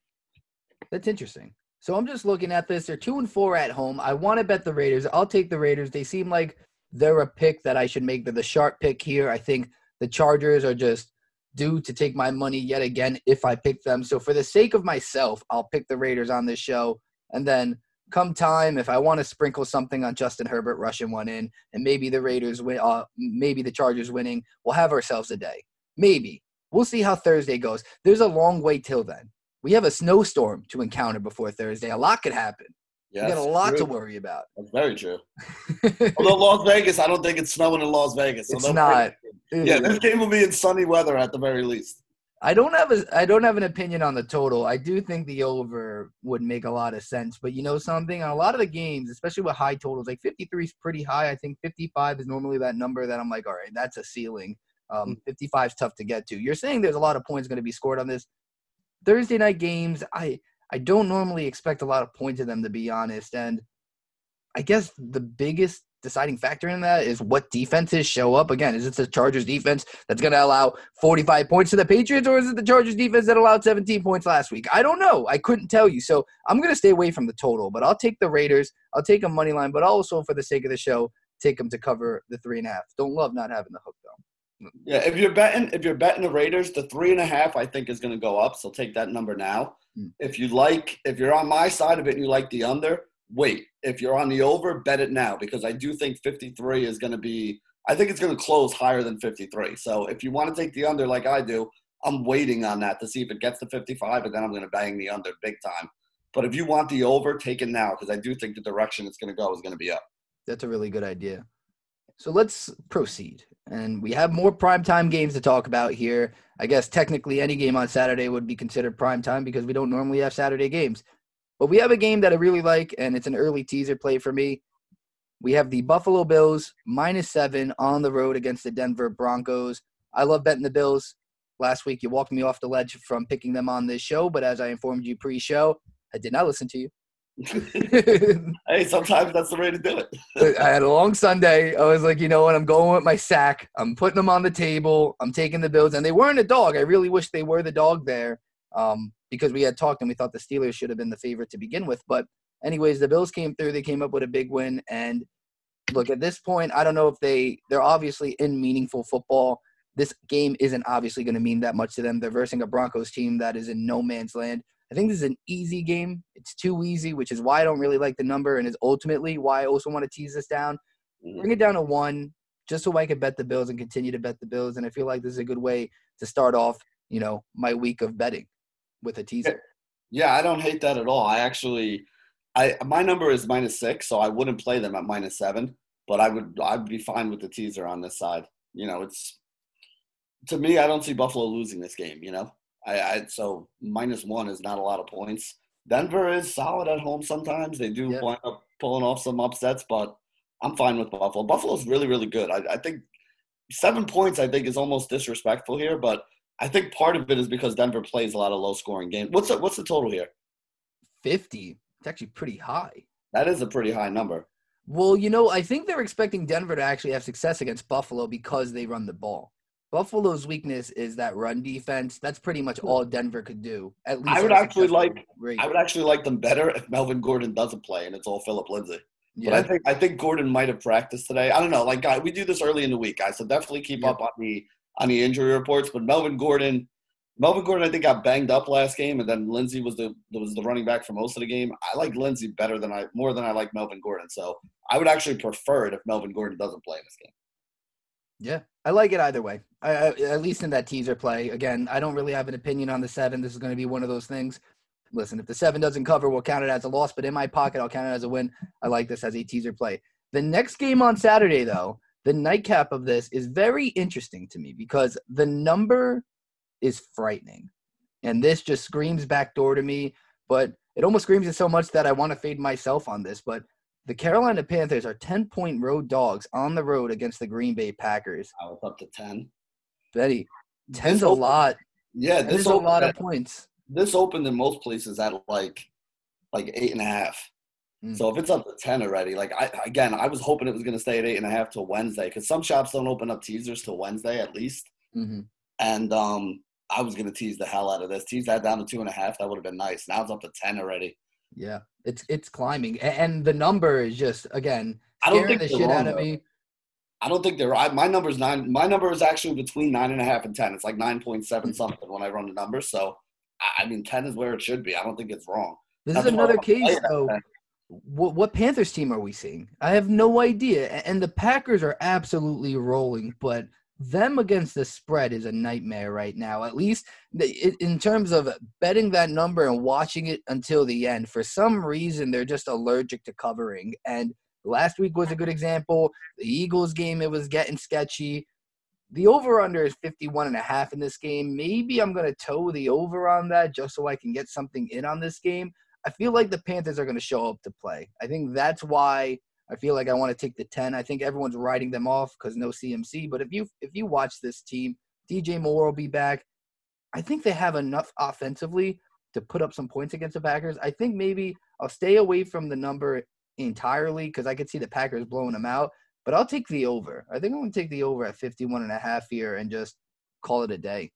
That's interesting. So I'm just looking at this. They're two and four at home. I want to bet the Raiders. I'll take the Raiders. They seem like they're a pick that I should make. They're the sharp pick here. I think the Chargers are just due to take my money yet again if I pick them. So for the sake of myself, I'll pick the Raiders on this show. And then come time, if I want to sprinkle something on Justin Herbert rushing one in, and maybe the Raiders win, uh, maybe the Chargers winning, we'll have ourselves a day. Maybe. We'll see how Thursday goes. There's a long way till then. We have a snowstorm to encounter before Thursday. A lot could happen. Yeah, we got a lot to worry about. That's very true. Although Las Vegas, I don't think it's snowing in Las Vegas. So It's not. Yeah, this game will be in sunny weather at the very least. I don't have a I don't have an opinion on the total. I do think the over would make a lot of sense, but you know something, on a lot of the games, especially with high totals, like 53 is pretty high. I think 55 is normally that number that I'm like, all right, that's a ceiling. Um, 55 is tough to get to. You're saying there's a lot of points going to be scored on this Thursday night games. I I don't normally expect a lot of points in them to be honest, and I guess the biggest deciding factor in that is what defenses show up. Again, is it the Chargers defense that's going to allow 45 points to the Patriots, or is it the Chargers defense that allowed 17 points last week? I don't know. I couldn't tell you. So I'm going to stay away from the total, but I'll take the Raiders. I'll take a money line, but also for the sake of the show, take them to cover the three and a half. Don't love not having the hook though. Yeah, if you're betting, if you're betting the Raiders, the three and a half I think is going to go up. So take that number now. Mm. If you like, if you're on my side of it and you like the under, wait. If you're on the over, bet it now because I do think 53 is going to be. I think it's going to close higher than 53. So if you want to take the under like I do, I'm waiting on that to see if it gets to 55, and then I'm going to bang the under big time. But if you want the over, take it now because I do think the direction it's going to go is going to be up. That's a really good idea. So let's proceed. And we have more primetime games to talk about here. I guess technically any game on Saturday would be considered primetime because we don't normally have Saturday games. But we have a game that I really like, and it's an early teaser play for me. We have the Buffalo Bills minus seven on the road against the Denver Broncos. I love betting the Bills. Last week, you walked me off the ledge from picking them on this show, but as I informed you pre show, I did not listen to you. hey, sometimes that's the way to do it. I had a long Sunday. I was like, you know what? I'm going with my sack. I'm putting them on the table. I'm taking the Bills, and they weren't a dog. I really wish they were the dog there, um, because we had talked and we thought the Steelers should have been the favorite to begin with. But anyways, the Bills came through. They came up with a big win, and look at this point. I don't know if they they're obviously in meaningful football. This game isn't obviously going to mean that much to them. They're versing a Broncos team that is in no man's land. I think this is an easy game. It's too easy, which is why I don't really like the number, and is ultimately why I also want to tease this down. Mm. Bring it down to one, just so I can bet the Bills and continue to bet the Bills. And I feel like this is a good way to start off, you know, my week of betting with a teaser. Yeah, I don't hate that at all. I actually, I my number is minus six, so I wouldn't play them at minus seven. But I would, I'd be fine with the teaser on this side. You know, it's to me, I don't see Buffalo losing this game. You know, I, I so minus one is not a lot of points. Denver is solid at home sometimes. They do Yep. wind up pulling off some upsets, but I'm fine with Buffalo. Buffalo's really, really good. I, I think seven points, I think, is almost disrespectful here, but I think part of it is because Denver plays a lot of low scoring games. What's the, what's the total here? 50. It's actually pretty high. That is a pretty high number. Well, you know, I think they're expecting Denver to actually have success against Buffalo because they run the ball. Buffalo's weakness is that run defense. That's pretty much all Denver could do. At least I would actually like- rate. I would actually like them better if Melvin Gordon doesn't play and it's all Phillip Lindsay. But I think I think Gordon might have practiced today. I don't know. Like, guys, we do this early in the week, guys. So definitely keep Yep. up on the on the injury reports. But Melvin Gordon, Melvin Gordon, I think got banged up last game, and then Lindsay was the was the running back for most of the game. I like Lindsay better than I more than I like Melvin Gordon. So I would actually prefer it if Melvin Gordon doesn't play in this game. Yeah, I like it either way. I, at least in that teaser play. Again, I don't really have an opinion on the seven. This is going to be one of those things. Listen, if the seven doesn't cover, we'll count it as a loss. But in my pocket, I'll count it as a win. I like this as a teaser play. The next game on Saturday, though, the nightcap of this is very interesting to me because the number is frightening, and this just screams backdoor to me. But it almost screams it so much that I want to fade myself on this. But the Carolina Panthers are 10 point road dogs on the road against the Green Bay Packers. I was up to ten. Betty, This 10's a opened- lot. Yeah, This is a lot of points. this opened in most places at like like eight and a half. Mm. So if it's up to ten already, like I again, I was hoping it was going to stay at eight and a half till Wednesday because some shops don't open up teasers till Wednesday at least. hmm And um, I was going to tease the hell out of this. Tease that down to two and a half. That would have been nice. Now it's up to ten already. Yeah, it's it's climbing, and the number is just again I don't think the shit wrong, out of though. me. I don't think they're. I, my number's nine. My number is actually between nine and a half and ten. It's like nine point seven something when I run the numbers. So I, I mean, ten is where it should be. I don't think it's wrong. This is another case though. What, what Panthers team are we seeing? I have no idea. And the Packers are absolutely rolling, but them against the spread is a nightmare right now. At least in terms of betting that number and watching it until the end. For some reason, they're just allergic to covering. And last week was a good example. The Eagles game, it was getting sketchy. The over under is 51 and a half in this game. Maybe I'm going to toe the over on that just so I can get something in on this game. I feel like the Panthers are going to show up to play. I think that's why I feel like I want to take the 10. I think everyone's writing them off because no CMC. But if you if you watch this team, DJ Moore will be back. I think they have enough offensively to put up some points against the Packers. I think maybe I'll stay away from the number entirely because I could see the Packers blowing them out. But I'll take the over. I think I'm going to take the over at 51 and a half here and just call it a day.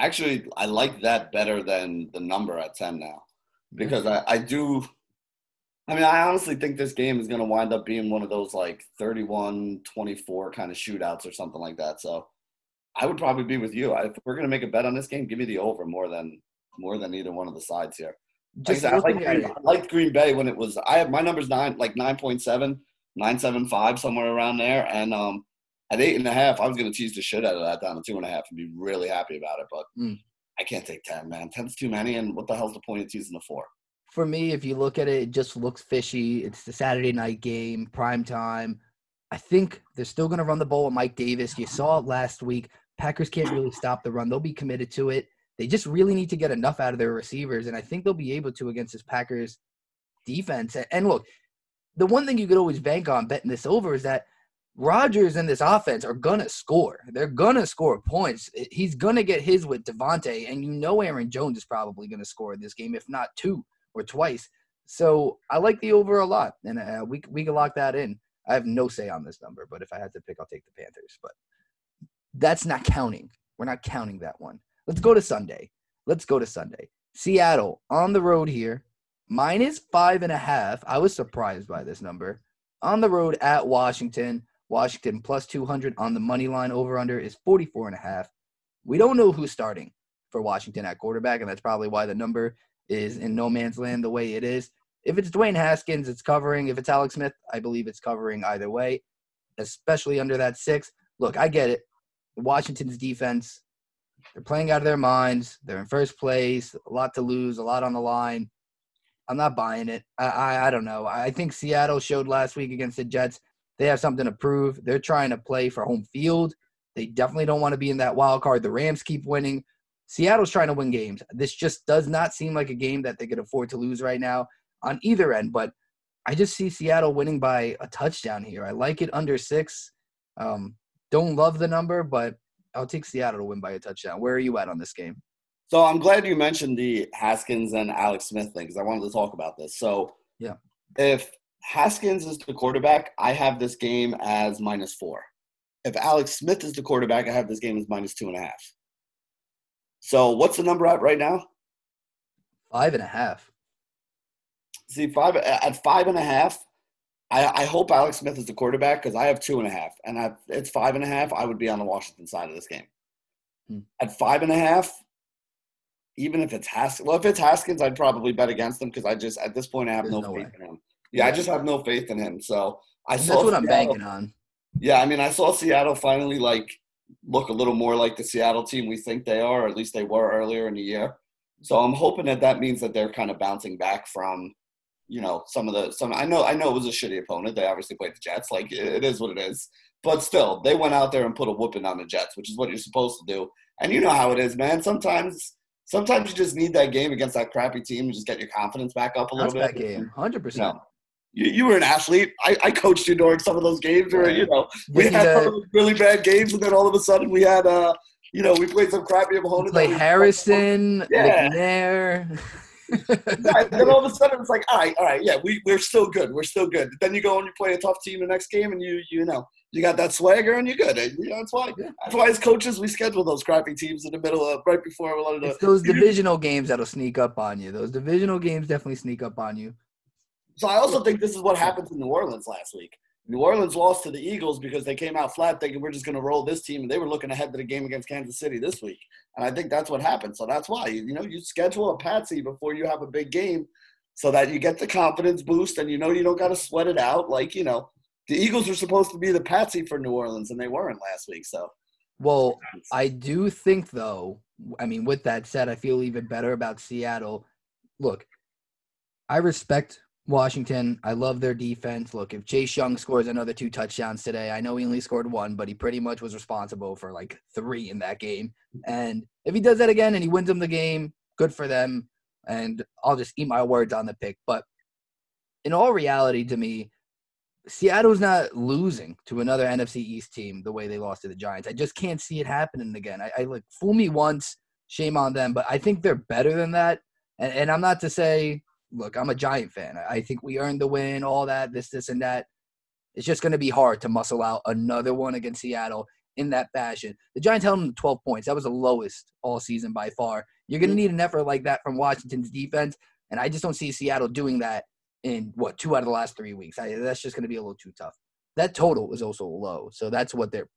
Actually, I like that better than the number at ten now because mm. I, I do. I mean, I honestly think this game is going to wind up being one of those like 31-24 kind of shootouts or something like that. So I would probably be with you. If we're going to make a bet on this game, give me the over more than more than either one of the sides here. I Just said, I, like Green, I liked Green Bay when it was. I have my numbers nine, like 9.7, 9.75, somewhere around there. And um, at eight and a half, I was going to tease the shit out of that down to two and a half and be really happy about it. But Mm. I can't take 10, man. 10's too many. And what the hell's the point of teasing the four? For me, if you look at it, it just looks fishy. It's the Saturday night game, prime time. I think they're still going to run the ball with Mike Davis. You saw it last week. Packers can't really stop the run. They'll be committed to it. They just really need to get enough out of their receivers, and I think they'll be able to against this Packers defense. And look, the one thing you could always bank on betting this over is that Rodgers and this offense are gonna score. They're gonna score points. He's gonna get his with Davante, and you know Aaron Jones is probably gonna score this game, if not two or twice. So I like the over a lot, and uh, we we can lock that in. I have no say on this number, but if I had to pick, I'll take the Panthers. But that's not counting. We're not counting that one. Let's go to Sunday. Let's go to Sunday. Seattle on the road here, minus five and a half. I was surprised by this number. On the road at Washington. Washington plus 200 on the money line over under is 44 and a half. We don't know who's starting for Washington at quarterback, and that's probably why the number is in no man's land the way it is. If it's Dwayne Haskins, it's covering. If it's Alex Smith, I believe it's covering either way, especially under that six. Look, I get it. Washington's defense, They're playing out of their minds. They're in first place, a lot to lose, a lot on the line. I'm not buying it. I, I, I don't know. I think Seattle showed last week against the Jets they have something to prove. They're trying to play for home field. They definitely don't want to be in that wild card. The Rams keep winning. Seattle's trying to win games. This just does not seem like a game that they could afford to lose right now on either end. But I just see Seattle winning by a touchdown here. I like it under six. Um, don't love the number, but I'll take Seattle to win by a touchdown. Where are you at on this game? So I'm glad you mentioned the Haskins and Alex Smith thing because I wanted to talk about this. So yeah, if Haskins is the quarterback, I have this game as minus four. If Alex Smith is the quarterback, I have this game as minus two and a half. So what's the number at right now? Five and a half. See, five at five and a half. I, I hope Alex Smith is the quarterback because I have two and a half, and at, it's five and a half. I would be on the Washington side of this game. Hmm. At five and a half, even if it's Haskins, well, if it's Haskins, I'd probably bet against him because I just at this point I have no, no, faith in him. Yeah, I just have no faith in him. So I that's what Seattle, I'm banking on. Yeah, I mean, I saw Seattle finally like look a little more like the Seattle team we think they are, or at least they were earlier in the year. So I'm hoping that that means that they're kind of bouncing back from, you know, some of the some. I know I know it was a shitty opponent. They obviously played the Jets. Like it, it is what it is. But still, they went out there and put a whooping on the Jets, which is what you're supposed to do. And you know how it is, man. Sometimes sometimes you just need that game against that crappy team and just get your confidence back up a little That's bit. That game, hundred percent you, you were an athlete. I, I coached you during some of those games where, you know, we had some of those really bad games and then all of a sudden we had, uh, you know, we played some crappy opponents. Play Harrison, yeah. McNair. right. Then all of a sudden it's like, all right, all right, yeah, we, we're still good. We're still good. Then you go and you play a tough team the next game and you, you know, you got that swagger and you're good. And, you know, that's why yeah. that's why as coaches we schedule those crappy teams in the middle of right before a lot of the, those divisional games that'll sneak up on you. Those divisional games definitely sneak up on you. So I also think this is what happened to New Orleans last week. New Orleans lost to the Eagles because they came out flat thinking we're just going to roll this team, and they were looking ahead to the game against Kansas City this week. And I think that's what happened. So that's why you know you schedule a patsy before you have a big game, so that you get the confidence boost, and you know you don't got to sweat it out. Like you know, the Eagles were supposed to be the patsy for New Orleans, and they weren't last week. So, well, I do think though. I mean, with that said, I feel even better about Seattle. Look, I respect Washington, I love their defense. Look, if Chase Young scores another two touchdowns today, I know he only scored one, but he pretty much was responsible for like three in that game. And if he does that again and he wins them the game, good for them. And I'll just eat my words on the pick. But in all reality, to me, Seattle's not losing to another NFC East team the way they lost to the Giants. I just can't see it happening again. I, I like fool me once, shame on them, but I think they're better than that. And, and I'm not to say look, I'm a Giant fan. I think we earned the win, all that, this, this, and that. It's just going to be hard to muscle out another one against Seattle in that fashion. The Giants held them to 12 points. That was the lowest all season by far. You're going to mm. need an effort like that from Washington's defense, and I just don't see Seattle doing that in what two out of the last three weeks. I, that's just going to be a little too tough. That total is also low, so that's what they're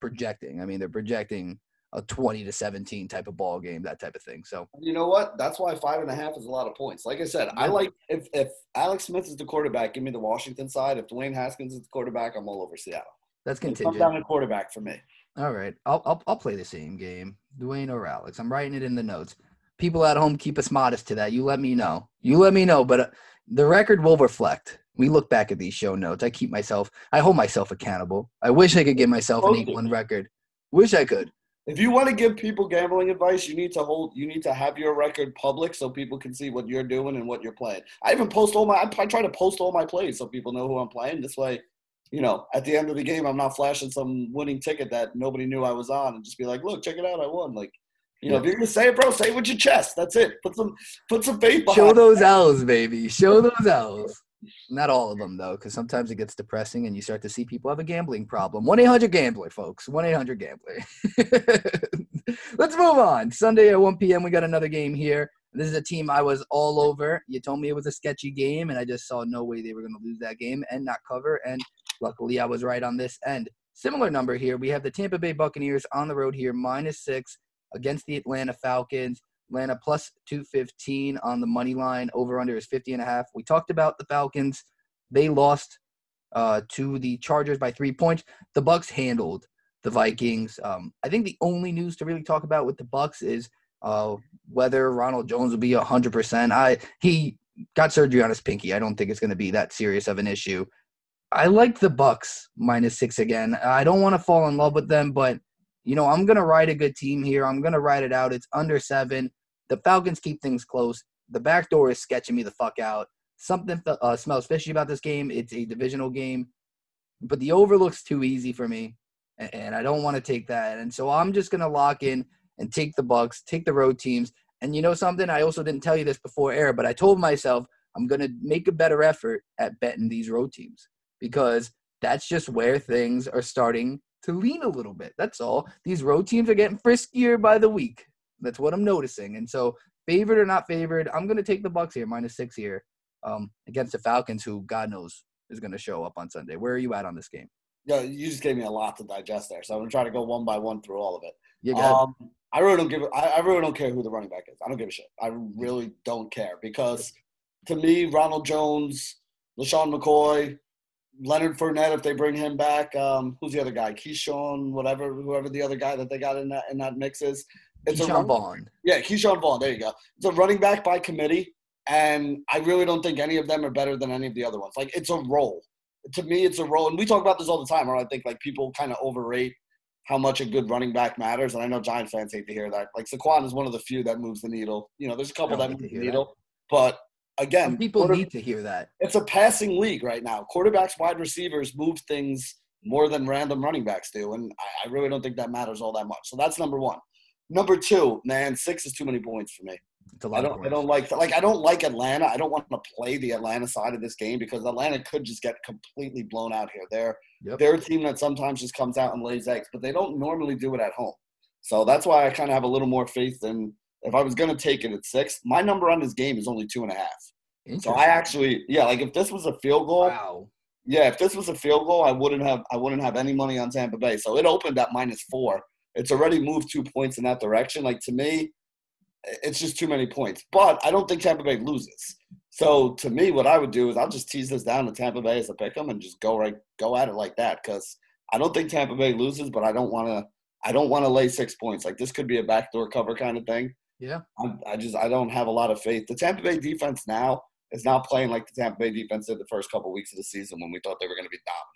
projecting. I mean, they're projecting a 20 to 17 type of ball game, that type of thing. So you know what? That's why five and a half is a lot of points. Like I said, I like if if Alex Smith is the quarterback, give me the Washington side. If Dwayne Haskins is the quarterback, I'm all over Seattle. That's contingent. Come down to quarterback for me. All right, I'll, I'll I'll play the same game, Dwayne or Alex. I'm writing it in the notes. People at home, keep us modest to that. You let me know. You let me know, but. Uh, the record will reflect. We look back at these show notes. I keep myself, I hold myself accountable. I wish I could give myself an 8 1 record. Wish I could. If you want to give people gambling advice, you need to hold. You need to have your record public so people can see what you're doing and what you're playing. I even post all my. I, try to post all my plays so people know who I'm playing. This way, you know, at the end of the game, I'm not flashing some winning ticket that nobody knew I was on, and just be like, "Look, check it out, I won." Like, you know, if you're gonna say it, bro, say it with your chest. That's it. Put some, put some faith. Show those L's, baby. Show those L's. Not all of them though, because sometimes it gets depressing and you start to see people have a gambling problem. One eight hundred gambler, folks. One eight hundred gambler. Let's move on. Sunday at one p.m. We got another game here. This is a team I was all over. You told me it was a sketchy game, and I just saw no way they were going to lose that game and not cover. And luckily, I was right on this end. Similar number here. We have the Tampa Bay Buccaneers on the road here, minus six against the Atlanta Falcons. Atlanta plus 215 on the money line. Over under is 50 and a half. We talked about the Falcons. They lost uh, to the Chargers by three points. The Bucks handled the Vikings. Um, I think the only news to really talk about with the Bucks is uh, whether Ronald Jones will be hundred percent. I he got surgery on his pinky. I don't think it's going to be that serious of an issue. I like the Bucks minus six again. I don't want to fall in love with them, but you know I'm going to ride a good team here. I'm going to ride it out. It's under seven. The Falcons keep things close. The back door is sketching me the fuck out. Something uh, smells fishy about this game. It's a divisional game, but the over looks too easy for me, and I don't want to take that. And so I'm just to lock in and take the Bucks, take the road teams. And you know something? I also didn't tell you this before air, but I told myself I'm to make a better effort at betting these road teams because that's just where things are starting to lean a little bit. That's all. These road teams are getting friskier by the week. That's what I'm noticing. And so, favored or not favored, I'm going to take the Bucks here, minus six here, um, against the Falcons, who God knows is going to show up on Sunday. Where are you at on this game? Yeah, you just gave me a lot to digest there, so I'm going to try to go one by one through all of it. Yeah, um, I really don't give. I, I really don't care who the running back is. I don't give a shit. I really don't care because to me, Ronald Jones, LeSean McCoy, Leonard Fournette, if they bring him back, um, who's the other guy? Ke'Shawn, whatever, whoever the other guy that they got in that in that mix is. It's Ke'Shawn a Vaughn. Yeah, Ke'Shawn Vaughn. There you go. It's a running back by committee, and I really don't think any of them are better than any of the other ones. Like it's a role. To me, it's a role, and we talk about this all the time. I think like people kind of overrate how much a good running back matters. And I know Giant fans hate to hear that. Like Saquon is one of the few that moves the needle. You know, there's a couple that move the needle, that. but again, Some people need to hear that. It's a passing league right now. Quarterbacks, wide receivers move things more than random running backs do, and I, I really don't think that matters all that much. So that's number one. Number two, man, six is too many points for me. I don't. I don't like. Like I don't like Atlanta. I don't want to play the Atlanta side of this game because Atlanta could just get completely blown out here. They're yep. they're a team that sometimes just comes out and lays eggs, but they don't normally do it at home. So that's why I kind of have a little more faith than if I was going to take it at six. My number on this game is only two and a half. So I actually, yeah, like if this was a field goal, wow. yeah, if this was a field goal, I wouldn't have I wouldn't have any money on Tampa Bay. So it opened at minus four. It's already moved two points in that direction. Like to me, it's just too many points. But I don't think Tampa Bay loses. So to me, what I would do is I'll just tease this down to Tampa Bay as a pick 'em and just go right go at it like that because I don't think Tampa Bay loses, but I don't want to I don't want to lay six points. Like this could be a backdoor cover kind of thing. Yeah, I'm, I just I don't have a lot of faith. The Tampa Bay defense now is not playing like the Tampa Bay defense did the first couple weeks of the season when we thought they were going to be dominant.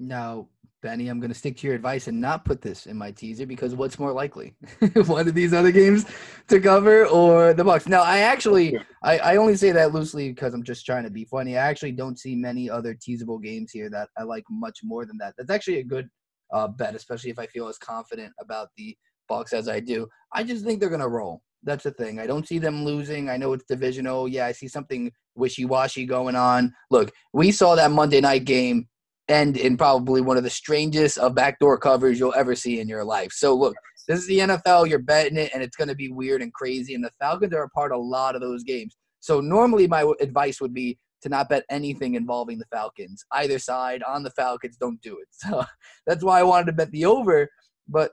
Now, Benny, I'm going to stick to your advice and not put this in my teaser because what's more likely, one of these other games to cover or the Bucks? Now, I actually, I, I only say that loosely because I'm just trying to be funny. I actually don't see many other teasable games here that I like much more than that. That's actually a good uh, bet, especially if I feel as confident about the Bucks as I do. I just think they're going to roll. That's the thing. I don't see them losing. I know it's divisional. Yeah, I see something wishy-washy going on. Look, we saw that Monday night game end in probably one of the strangest of backdoor covers you'll ever see in your life. So look, this is the NFL. You're betting it, and it's going to be weird and crazy. And the Falcons are a part of a lot of those games. So normally my advice would be to not bet anything involving the Falcons. Either side on the Falcons, don't do it. So that's why I wanted to bet the over. But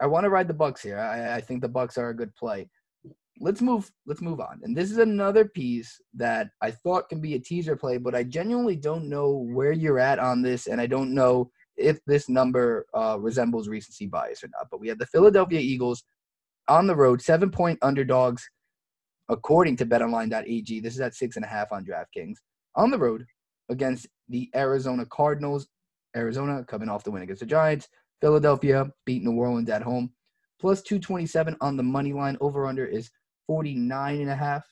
I want to ride the Bucks here. I, I think the Bucks are a good play let's move let's move on. And this is another piece that i thought can be a teaser play but i genuinely don't know where you're at on this and i don't know if this number uh, resembles recency bias or not but we have the philadelphia eagles on the road seven point underdogs according to betonline.ag this is at six and a half on draftkings. On the road against the arizona cardinals arizona coming off the win against the giants philadelphia beat new orleans at home plus 227 on the money line. Over under is 49 and a half,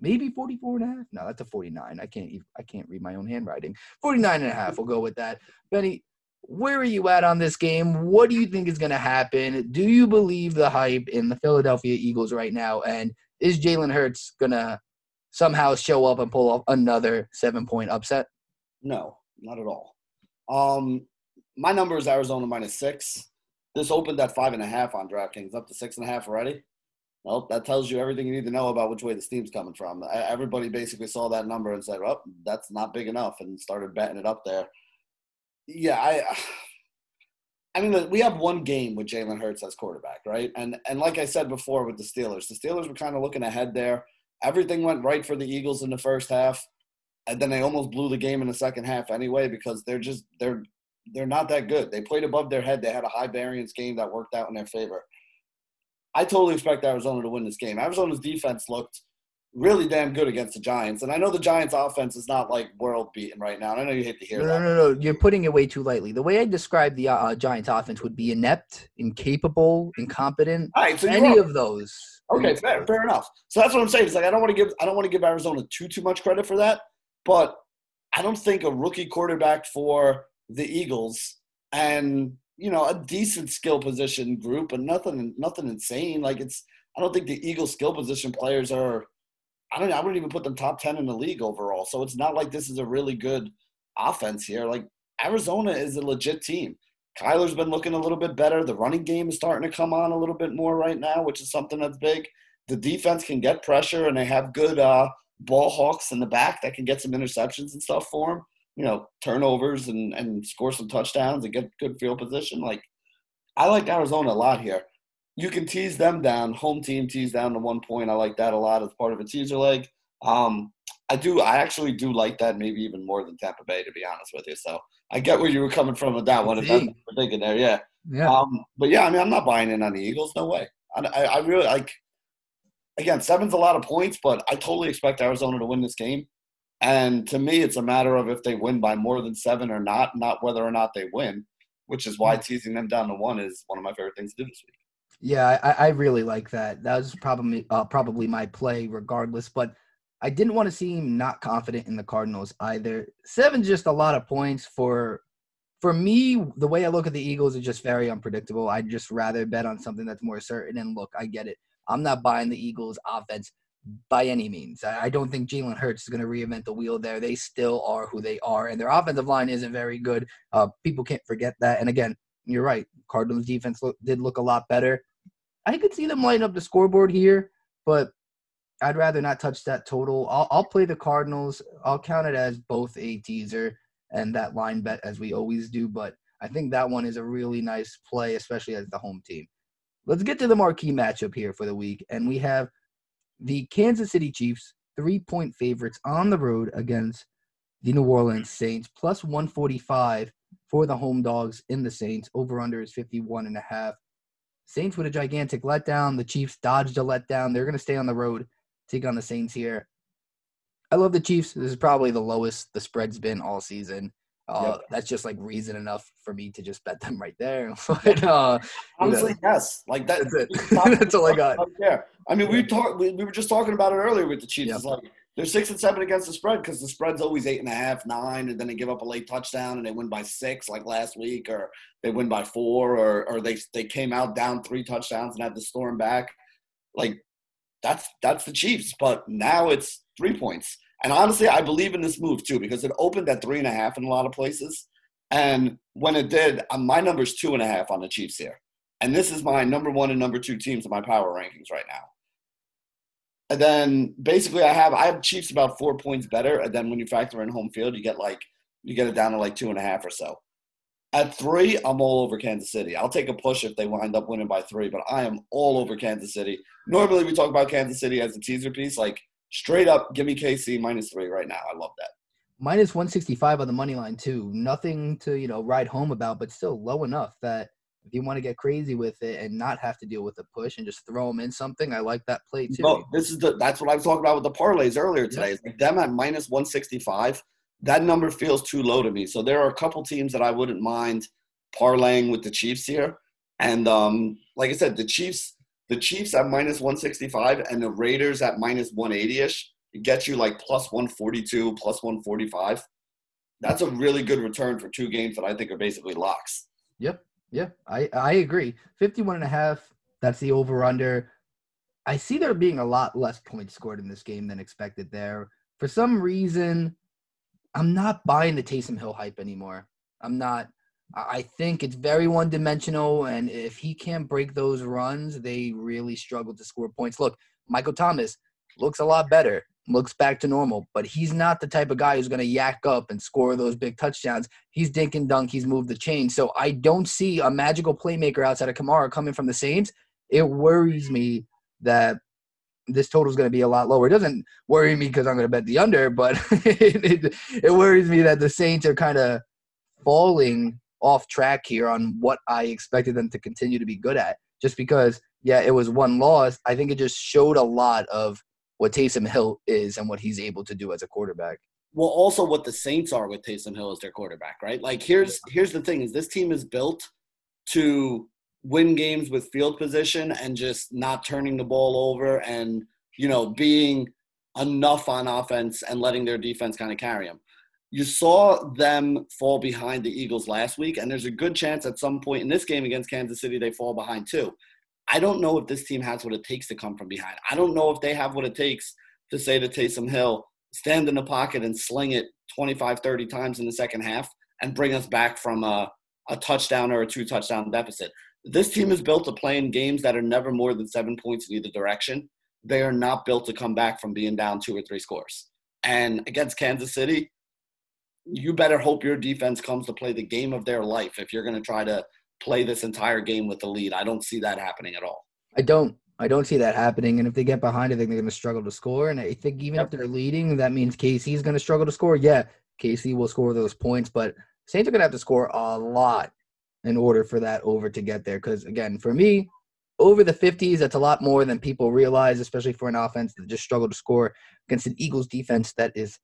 maybe 44 and a half. No, that's a 49. I can't even, I can't read my own handwriting. 49 and a half. We'll go with that. Benny, where are you at on this game? What do you think is going to happen? Do you believe the hype in the Philadelphia Eagles right now? And is Jalen Hurts going to somehow show up and pull off another seven point upset? No, not at all. Um, my number is Arizona minus six. This opened at five and a half on DraftKings, up to six and a half already. Well, that tells you everything you need to know about which way the steam's coming from. Everybody basically saw that number and said, "Well, that's not big enough," and started betting it up there. Yeah, I. I mean, we have one game with Jalen Hurts as quarterback, right? And and like I said before with the Steelers, the Steelers were kind of looking ahead there. Everything went right for the Eagles in the first half, and then they almost blew the game in the second half anyway because they're just they're they're not that good. They played above their head. They had a high variance game that worked out in their favor. I totally expect Arizona to win this game. Arizona's defense looked really damn good against the Giants, and I know the Giants' offense is not like world beating right now. And I know you hate to hear no, that. No, no, no. You're putting it way too lightly. The way I describe the uh, Giants' offense would be inept, incapable, incompetent. All right, so any of those. Okay, fair, fair enough. So that's what I'm saying. It's like I don't want to give I don't want to give Arizona too too much credit for that, but I don't think a rookie quarterback for the Eagles and you know a decent skill position group, but nothing nothing insane. Like it's I don't think the Eagles skill position players are. I don't. I wouldn't even put them top ten in the league overall. So it's not like this is a really good offense here. Like Arizona is a legit team. Kyler's been looking a little bit better. The running game is starting to come on a little bit more right now, which is something that's big. The defense can get pressure, and they have good uh, ball hawks in the back that can get some interceptions and stuff for them. You know, turnovers and and score some touchdowns and get good field position. Like I like Arizona a lot here. You can tease them down. Home team tease down to one point. I like that a lot as part of a teaser leg. Um, I do. I actually do like that, maybe even more than Tampa Bay, to be honest with you. So I get where you were coming from with that one. If that's what you're thinking there, yeah. Yeah. Um, but yeah, I mean, I'm not buying in on the Eagles. No way. I, I, I really like. Again, seven's a lot of points, but I totally expect Arizona to win this game. And to me, it's a matter of if they win by more than seven or not, not whether or not they win. Which is why teasing them down to one is one of my favorite things to do this week. Yeah, I, I really like that. That was probably uh, probably my play, regardless. But I didn't want to seem not confident in the Cardinals either. Seven's just a lot of points for for me. The way I look at the Eagles is just very unpredictable. I'd just rather bet on something that's more certain. And look, I get it. I'm not buying the Eagles' offense by any means. I, I don't think Jalen Hurts is going to reinvent the wheel there. They still are who they are, and their offensive line isn't very good. Uh, people can't forget that. And again, you're right. Cardinals defense look, did look a lot better. I could see them lighting up the scoreboard here, but I'd rather not touch that total. I'll, I'll play the Cardinals. I'll count it as both a teaser and that line bet as we always do. But I think that one is a really nice play, especially as the home team. Let's get to the marquee matchup here for the week, and we have the Kansas City Chiefs, three point favorites on the road against the New Orleans Saints, plus 145 for the home dogs in the Saints. Over under is 51 and a half. Saints with a gigantic letdown. The Chiefs dodged a letdown. They're going to stay on the road, take on the Saints here. I love the Chiefs. This is probably the lowest the spread's been all season. Uh, yep. That's just like reason enough for me to just bet them right there. but, uh, Honestly, know, yes. Like that. That's it. that's all I got. Yeah. I mean, we talked. We, we were just talking about it earlier with the Chiefs. Yep. It's like they're six and seven against the spread because the spread's always eight and a half, nine, and then they give up a late touchdown and they win by six, like last week, or they win by four, or or they they came out down three touchdowns and had to storm back. Like that's that's the Chiefs, but now it's three points. And honestly, I believe in this move too because it opened at three and a half in a lot of places. And when it did, uh, my number's two and a half on the Chiefs here. And this is my number one and number two teams in my power rankings right now. And then basically I have I have Chiefs about four points better. And then when you factor in home field, you get like you get it down to like two and a half or so. At three, I'm all over Kansas City. I'll take a push if they wind up winning by three, but I am all over Kansas City. Normally we talk about Kansas City as a teaser piece. Like straight up, give me KC minus three right now. I love that. Minus 165 on the money line, too. Nothing to, you know, ride home about, but still low enough that if you want to get crazy with it and not have to deal with a push and just throw them in something, I like that play too. No, this is the that's what I was talking about with the parlays earlier today. Like them at minus 165, that number feels too low to me. So there are a couple teams that I wouldn't mind parlaying with the Chiefs here. And um, like I said, the Chiefs the Chiefs at minus 165 and the Raiders at minus 180 ish, gets you like plus 142, plus 145. That's a really good return for two games that I think are basically locks. Yep. Yeah, I, I agree. 51 and a half, that's the over under. I see there being a lot less points scored in this game than expected there. For some reason, I'm not buying the Taysom Hill hype anymore. I'm not. I think it's very one dimensional, and if he can't break those runs, they really struggle to score points. Look, Michael Thomas looks a lot better, looks back to normal, but he's not the type of guy who's going to yak up and score those big touchdowns. He's dink and dunk, he's moved the chain. So I don't see a magical playmaker outside of Kamara coming from the Saints. It worries me that this total is going to be a lot lower. It doesn't worry me because I'm going to bet the under, but it, it, it worries me that the Saints are kind of falling off track here on what I expected them to continue to be good at. Just because, yeah, it was one loss. I think it just showed a lot of what Taysom Hill is and what he's able to do as a quarterback. Well, also what the Saints are with Taysom Hill as their quarterback, right? Like here's here's the thing: is this team is built to win games with field position and just not turning the ball over and you know being enough on offense and letting their defense kind of carry them. You saw them fall behind the Eagles last week, and there's a good chance at some point in this game against Kansas City they fall behind too. I don't know if this team has what it takes to come from behind. I don't know if they have what it takes to say to Taysom Hill, stand in the pocket and sling it 25, 30 times in the second half and bring us back from a, a touchdown or a two touchdown deficit. This team is built to play in games that are never more than seven points in either direction. They are not built to come back from being down two or three scores. And against Kansas City, you better hope your defense comes to play the game of their life if you're going to try to play this entire game with the lead. I don't see that happening at all. I don't. I don't see that happening. And if they get behind, I think they're going to struggle to score. And I think even yep. if they're leading, that means KC's going to struggle to score. Yeah, Casey will score those points, but Saints are going to have to score a lot in order for that over to get there. Because again, for me, over the 50s, that's a lot more than people realize, especially for an offense that just struggled to score against an Eagles defense that is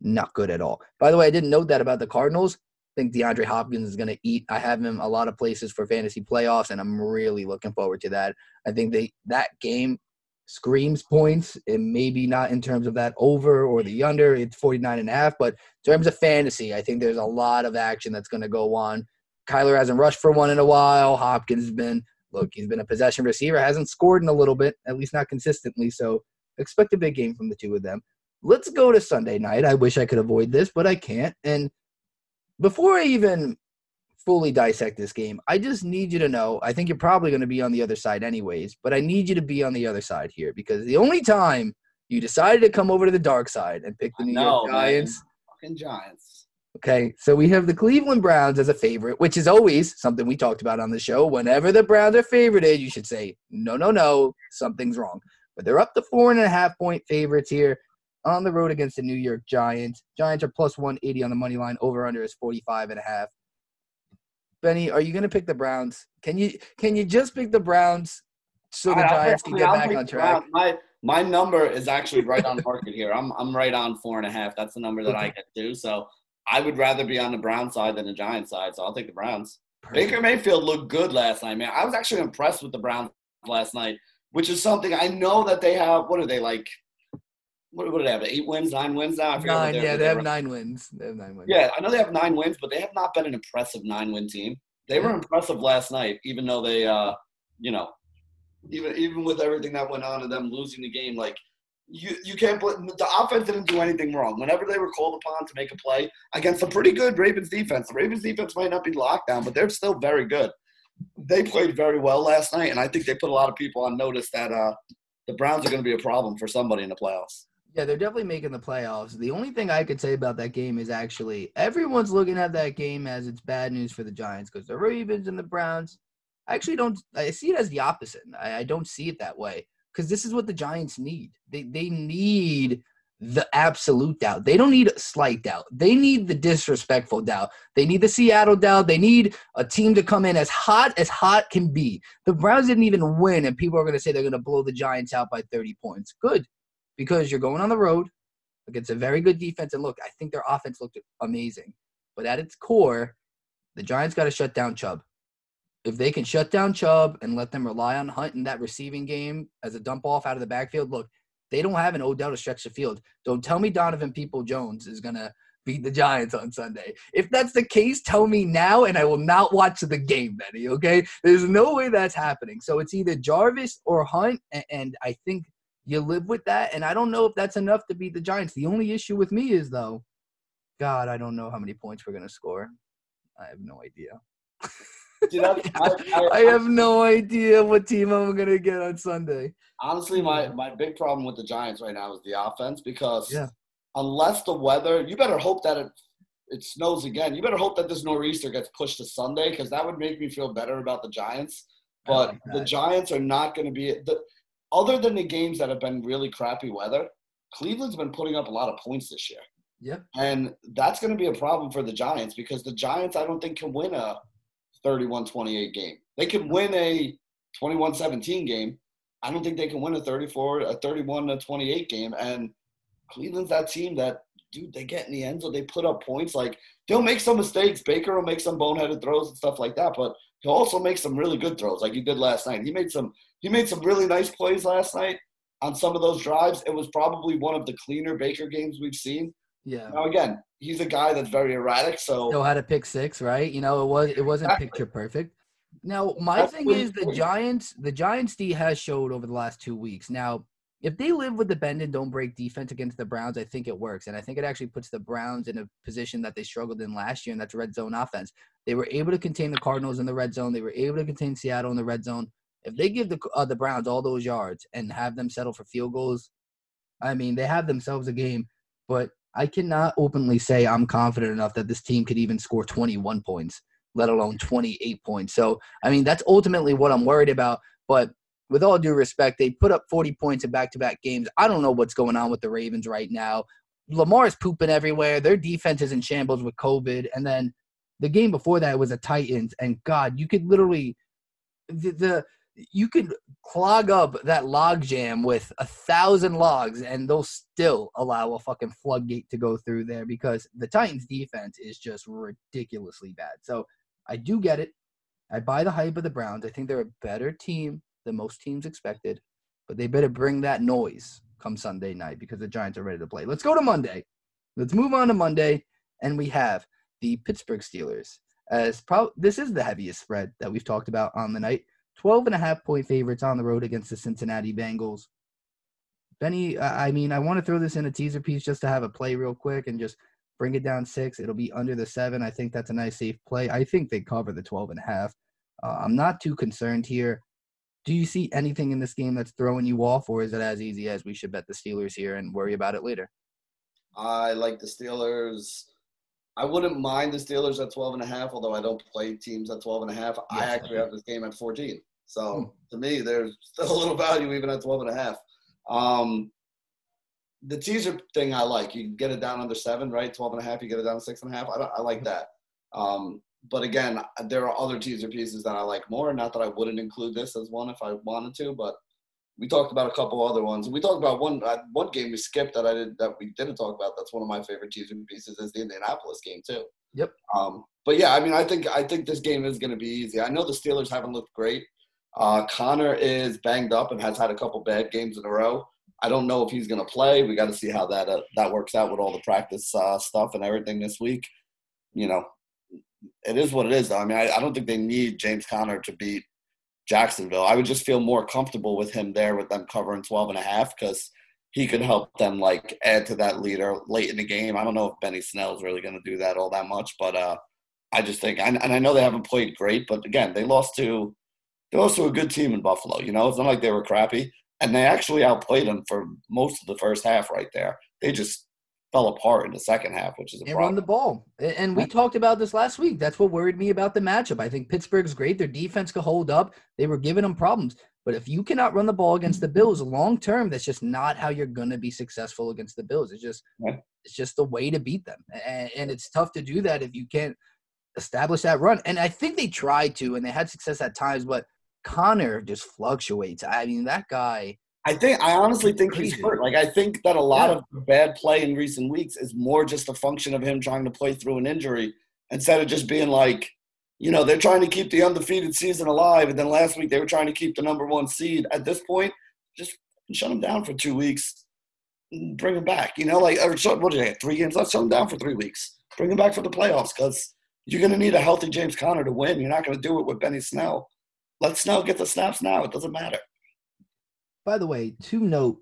not good at all. By the way, I didn't know that about the Cardinals I think DeAndre Hopkins is going to eat. I have him a lot of places for fantasy playoffs, and I'm really looking forward to that. I think they that game screams points, and maybe not in terms of that over or the under. It's 49 and a half, but in terms of fantasy, I think there's a lot of action that's going to go on. Kyler hasn't rushed for one in a while. Hopkins has been look, he's been a possession receiver, hasn't scored in a little bit, at least not consistently. So expect a big game from the two of them. Let's go to Sunday night. I wish I could avoid this, but I can't. And before I even fully dissect this game, I just need you to know I think you're probably going to be on the other side anyways, but I need you to be on the other side here because the only time you decided to come over to the dark side and pick the New know, York Giants. Man. Fucking Giants. Okay, so we have the Cleveland Browns as a favorite, which is always something we talked about on the show. Whenever the Browns are favorited, you should say, no, no, no, something's wrong. But they're up to four and a half point favorites here on the road against the New York Giants. Giants are plus 180 on the money line. Over under is 45 and a half. Benny, are you going to pick the Browns? Can you can you just pick the Browns so the Giants can get back on track? My my number is actually right on market here. I'm I'm right on four and a half. That's the number that. I get to. So I would rather be on the Brown side than the Giant side. So I'll take the Browns. Perfect. Baker Mayfield looked good last night, man. I was actually impressed with the Browns last night, which is something I know that they have. What are they like? What, what do they have? Eight wins, nine wins now. nine, yeah, they have nine wins. They have nine wins. Yeah, I know they have nine wins, but they have not been an impressive nine-win team. They were impressive last night, even though they, uh, you know, even even with everything that went on and them losing the game, like you you can't put the offense didn't do anything wrong. Whenever they were called upon to make a play against a pretty good Ravens defense, the Ravens defense might not be locked down, but they're still very good. They played very well last night, and I think they put a lot of people on notice that uh, the Browns are going to be a problem for somebody in the playoffs. Yeah, they're definitely making the playoffs. The only thing I could say about that game is actually everyone's looking at that game as it's bad news for the Giants because the Ravens and the Browns. I actually don't. I see it as the opposite. I, I don't see it that way because this is what the Giants need. They they need the absolute doubt. They don't need a slight doubt. They need the disrespectful doubt. They need the Seattle doubt. They need a team to come in as hot as hot can be. The Browns didn't even win, and people are going to say they're going to blow the Giants out by 30 points. Good because you're going on the road against a very good defense. And look, I think their offense looked amazing. But at its core, the Giants got to shut down Chubb. If they can shut down Chubb and let them rely on Hunt in that receiving game as a dump off out of the backfield, look, they don't have an Odell to stretch the field. Don't tell me Donovan People Jones is going to beat the Giants on Sunday. If that's the case, tell me now and I will not watch the game, Benny, okay? There's no way that's happening. So it's either Jarvis or Hunt, and I think you live with that. And I don't know if that's enough to beat the Giants. The only issue with me is, though, God, I don't know how many points we're going to score. I have no idea. I, I, I, have no idea what team I'm going to get on Sunday. Honestly, my, my big problem with the Giants right now is the offense because yeah. unless the weather, you better hope that it it snows again. You better hope that this nor'easter gets pushed to Sunday because that would make me feel better about the Giants. But like the Giants are not going to be the other than the games that have been really crappy weather, Cleveland's been putting up a lot of points this year. Yeah. And that's going to be a problem for the Giants because the Giants, I don't think, can win a 31 28 game. They can win a 21 17 game. I don't think they can win a 34, a 31 to 28 game. And Cleveland's that team that, dude, they get in the end zone, they put up points. Like, they'll make some mistakes. Baker will make some boneheaded throws and stuff like that, but he'll also make some really good throws, like he did last night. He made some, he made some really nice plays last night on some of those drives. It was probably one of the cleaner Baker games we've seen. Yeah. Now again, he's a guy that's very erratic, so Still had a pick six, right? You know, it was it wasn't Exactly. picture perfect. Now, my That's thing is the. Giants, the Giants D has showed over the last two weeks. Now, if they live with the bend and don't break defense against the Browns, I think it works. And I think it actually puts the Browns in a position that they struggled in last year, and that's red zone offense. They were able to contain the Cardinals in the red zone. They were able to contain Seattle in the red zone. If they give the uh, the Browns all those yards and have them settle for field goals, I mean, they have themselves a game. But I cannot openly say I'm confident enough that this team could even score 21 points, let alone 28 points. So, I mean, that's ultimately what I'm worried about. But with all due respect, they put up 40 points in back to back games. I don't know what's going on with the Ravens right now. Lamar is pooping everywhere. Their defense is in shambles with COVID. And then the game before that was the Titans. And God, you could literally the, the you could clog up that log jam with a thousand logs and they'll still allow a fucking floodgate to go through there because the Titans defense is just ridiculously bad. So I do get it. I buy the hype of the Browns. I think they're a better team than most teams expected, but they better bring that noise come Sunday night because the Giants are ready to play. Let's go to Monday. Let's move on to Monday, and we have the Pittsburgh Steelers. As pro- this is the heaviest spread that we've talked about on the night. 12 and a half point favorites on the road against the Cincinnati Bengals. Benny, I mean, I want to throw this in a teaser piece just to have a play real quick and just bring it down six. It'll be under the seven. I think that's a nice safe play. I think they cover the 12 and a half. Uh, I'm not too concerned here. Do you see anything in this game that's throwing you off, or is it as easy as we should bet the Steelers here and worry about it later? I like the Steelers. I wouldn't mind the Steelers at 12 and a half, although I don't play teams at 12 and a half. I actually I have this game at 14. So Hmm. to me, there's still a little value even at 12 and a half. Um, the teaser thing I like. You can get it down under seven, right? 12 and a half, you get it down to six and a half. I, don't- I like that. Um, but again, there are other teaser pieces that I like more. Not that I wouldn't include this as one if I wanted to, but we talked about a couple other ones. We talked about one uh, one game we skipped that I did that we didn't talk about. That's one of my favorite teaser pieces is the Indianapolis game too. Yep. Um, but yeah, I mean, I think I think this game is going to be easy. I know the Steelers haven't looked great. Uh, Conner is banged up and has had a couple bad games in a row. I don't know if he's going to play. We got to see how that uh, that works out with all the practice uh, stuff and everything this week. You know, it is what it is. Though. I mean, I, I don't think they need James Conner to beat Jacksonville. I would just feel more comfortable with him there with them covering 12 and a half because he could help them like add to that leader late in the game. I don't know if Benny Snell's really going to do that all that much, but uh, I just think, and, and I know they haven't played great, but again, they lost to they lost to a good team in Buffalo. You know, it's not like they were crappy, and they actually outplayed them for most of the first half right there. They just fell apart in the second half, which is a and run the ball. And we talked about this last week. That's what worried me about the matchup. I think Pittsburgh's great. Their defense could hold up. They were giving them problems. But if you cannot run the ball against the Bills long term, that's just not how you're going to be successful against the Bills. It's just Yeah. it's just the way to beat them. And, and it's tough to do that if you can't establish that run. And I think they tried to, and they had success at times. But Conner just fluctuates. I mean, that guy. I think I honestly think he's hurt. Like I think that a lot Yeah. of bad play in recent weeks is more just a function of him trying to play through an injury instead of just being like, you know, they're trying to keep the undefeated season alive, and then last week they were trying to keep the number one seed. At this point, just shut him down for two weeks, and bring him back. You know, like or shut, what did they have, three games? Let's shut him down for three weeks. Bring him back for the playoffs because you're going to need a healthy James Conner to win. You're not going to do it with Benny Snell. Let Snell get the snaps now. It doesn't matter. By the way, to note,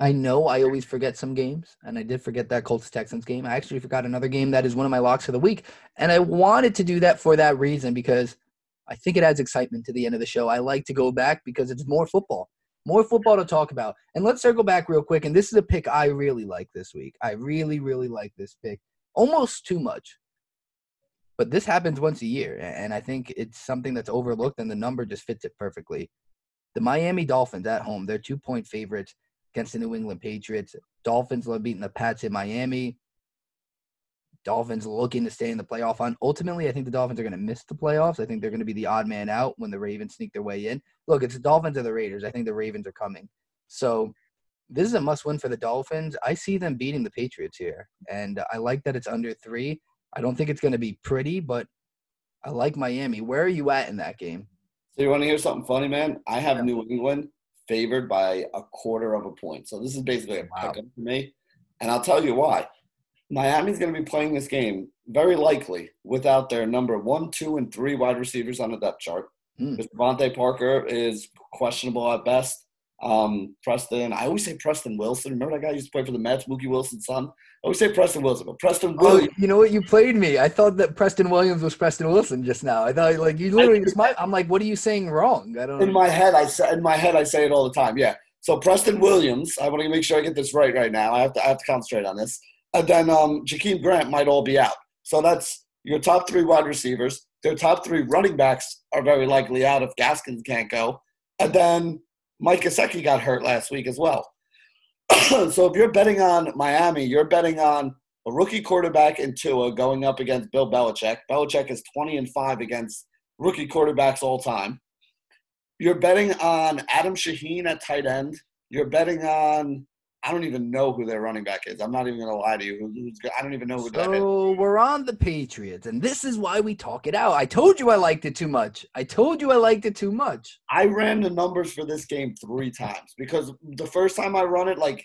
I know I always forget some games, and I did forget that Colts Texans game. I actually forgot another game that is one of my locks of the week, and I wanted to do that for that reason because I think it adds excitement to the end of the show. I like to go back because it's more football, more football to talk about. And let's circle back real quick. And this is a pick I really like this week. I really, really like this pick, almost too much. But this happens once a year, and I think it's something that's overlooked, and the number just fits it perfectly. The Miami Dolphins at home, they're two point favorites against the New England Patriots. Dolphins love beating the Pats in Miami. Dolphins looking to stay in the playoff hunt. Ultimately, I think the Dolphins are going to miss the playoffs. I think they're going to be the odd man out when the Ravens sneak their way in. Look, it's the Dolphins or the Raiders. I think the Ravens are coming. So this is a must win for the Dolphins. I see them beating the Patriots here. And I like that it's under three. I don't think it's going to be pretty, but I like Miami. Where are you at in that game? So you want to hear something funny, man? I have yeah. New England favored by a quarter of a point. So this is basically a wow. pick for me. And I'll tell you why. Miami's going to be playing this game very likely without their number one, two, and three wide receivers on the depth chart. Mm. DeVante Parker is questionable at best. Um, Preston, I always say Preston Wilson. Remember that guy used to play for the Mets, Mookie Wilson's son? I always say Preston Wilson, but Preston oh, Williams. Oh, you know what? You played me. I thought that Preston Williams was Preston Wilson just now. I thought like you literally. I, I'm like, what are you saying wrong? I don't. In know. my head, I say in my head, I say it all the time. Yeah. So Preston Williams, I want to make sure I get this right right now. I have to I have to concentrate on this. And then um, Jakeem Grant might all be out. So that's your top three wide receivers. Their top three running backs are very likely out if Gaskins can't go. And then Mike Gesicki got hurt last week as well. so if you're betting on Miami, you're betting on a rookie quarterback in Tua going up against Bill Belichick. Belichick is 20 and 5 against rookie quarterbacks all time. You're betting on Adam Shaheen at tight end. You're betting on I don't even know who their running back is. I'm not even going to lie to you. Who's, I don't even know who so that is. So we're on the Patriots, and this is why we talk it out. I told you I liked it too much. I told you I liked it too much. I ran the numbers for this game three times because the first time I run it, like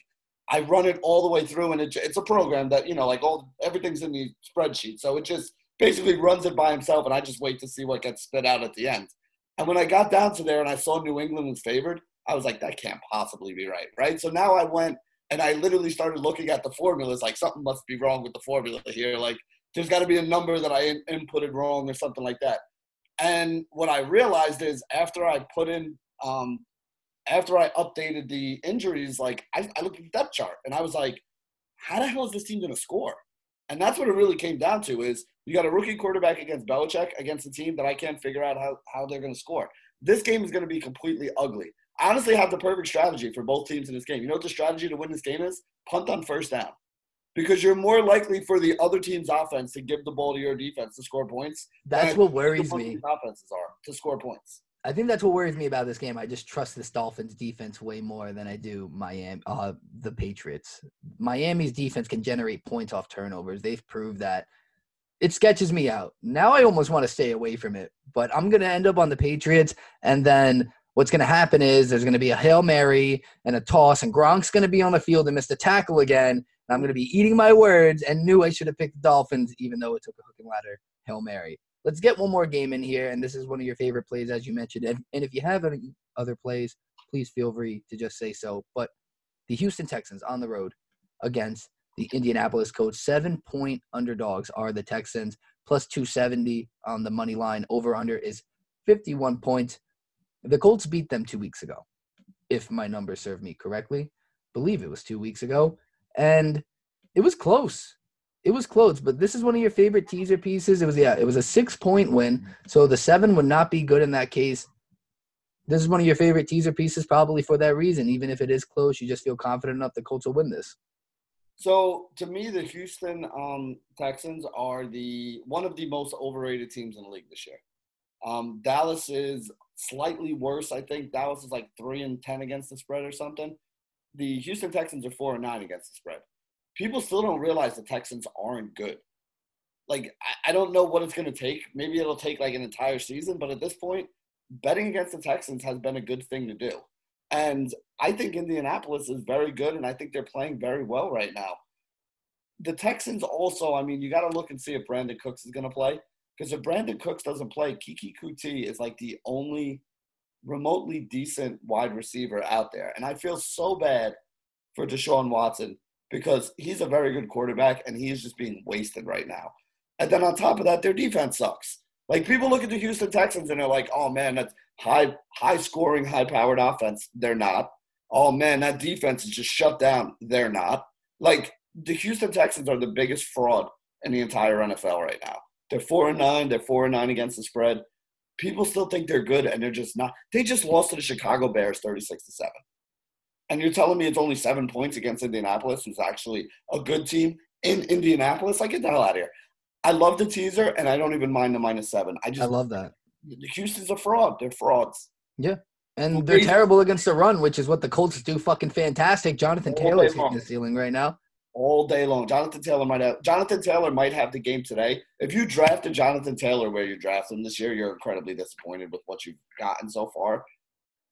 I run it all the way through, and it, it's a program that you know, like all everything's in the spreadsheet, so it just basically runs it by himself, and I just wait to see what gets spit out at the end. And when I got down to there and I saw New England was favored, I was like, that can't possibly be right, right? So now I went and I literally started looking at the formulas. Like something must be wrong with the formula here. Like there's got to be a number that I in- inputted wrong or something like that. And what I realized is after I put in, um, after I updated the injuries, like I, I looked at the depth chart and I was like, how the hell is this team going to score? And that's what it really came down to is you got a rookie quarterback against Belichick against a team that I can't figure out how, how they're going to score. This game is going to be completely ugly honestly have the perfect strategy for both teams in this game. You know what the strategy to win this game is? Punt on first down. Because you're more likely for the other team's offense to give the ball to your defense to score points. That's what worries me. Offenses are to score points. I think that's what worries me about this game. I just trust this Dolphins defense way more than I do Miami, uh, the Patriots. Miami's defense can generate points off turnovers. They've proved that. It sketches me out. Now I almost want to stay away from it, but I'm going to end up on the Patriots, and then what's going to happen is there's going to be a Hail Mary and a toss, and Gronk's going to be on the field and miss the tackle again. And I'm going to be eating my words and knew I should have picked the Dolphins, even though it took a hook and ladder Hail Mary. Let's get one more game in here, and this is one of your favorite plays, as you mentioned. And, and if you have any other plays, please feel free to just say so. But the Houston Texans on the road against the Indianapolis Colts, seven point underdogs are the Texans, plus 270 on the money line. Over under is 51 points. The Colts beat them two weeks ago, if my numbers serve me correctly. Believe it was two weeks ago. And it was close. It was close, but this is one of your favorite teaser pieces. It was yeah, it was a six point win. So the seven would not be good in that case. This is one of your favorite teaser pieces, probably for that reason. Even if it is close, you just feel confident enough the Colts will win this. So to me, the Houston um, Texans are the one of the most overrated teams in the league this year. Um, Dallas is slightly worse. I think Dallas is like three and ten against the spread or something. The Houston Texans are four and nine against the spread. People still don't realize the Texans aren't good. Like I, I don't know what it's going to take. Maybe it'll take like an entire season, but at this point, betting against the Texans has been a good thing to do. And I think Indianapolis is very good, and I think they're playing very well right now. The Texans also, I mean, you got to look and see if Brandin Cooks is going to play. Because if Brandin Cooks doesn't play, Keke Coutee is like the only remotely decent wide receiver out there. And I feel so bad for Deshaun Watson because he's a very good quarterback and he is just being wasted right now. And then on top of that, their defense sucks. Like people look at the Houston Texans and they're like, "Oh man, that's high, high scoring, high powered offense." They're not. Oh man, that defense is just shut down. They're not. Like the Houston Texans are the biggest fraud in the entire NFL right now. They're four and nine. They're four and nine against the spread. People still think they're good, and they're just not. They just lost to the Chicago Bears, thirty-six to seven. And you're telling me it's only seven points against Indianapolis, who's actually a good team in Indianapolis. Like get the hell out of here. I love the teaser, and I don't even mind the minus seven. I just I love that. The Houston's a fraud. They're frauds. Yeah. And they're terrible against the run, which is what the Colts do fucking fantastic. Jonathan Taylor's hitting the ceiling right now. All day long. Jonathan Taylor might have Jonathan Taylor might have the game today. If you drafted Jonathan Taylor where you draft him this year, you're incredibly disappointed with what you've gotten so far.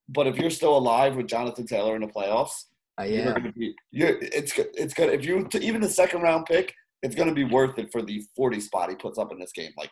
But if you're still alive with Jonathan Taylor in the playoffs, Uh, you're yeah. gonna be you're it's it's gonna if you even the second round pick, it's gonna be worth it for the 40 spot he puts up in this game. Like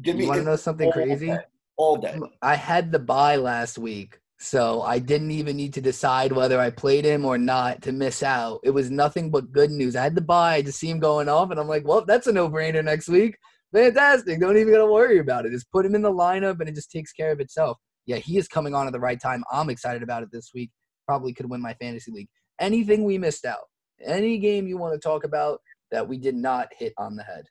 give me You want to know something all crazy? day, all day. I had the buy last week, so I didn't even need to decide whether I played him or not to miss out. It was nothing but good news. I had to buy to see him going off, and I'm like, well, that's a no brainer next week. Fantastic. Don't even gotta worry about it. Just put him in the lineup, and it just takes care of itself. Yeah, he is coming on at the right time. I'm excited about it this week. Probably could win my fantasy league. Anything we missed out, any game you want to talk about that we did not hit on the head.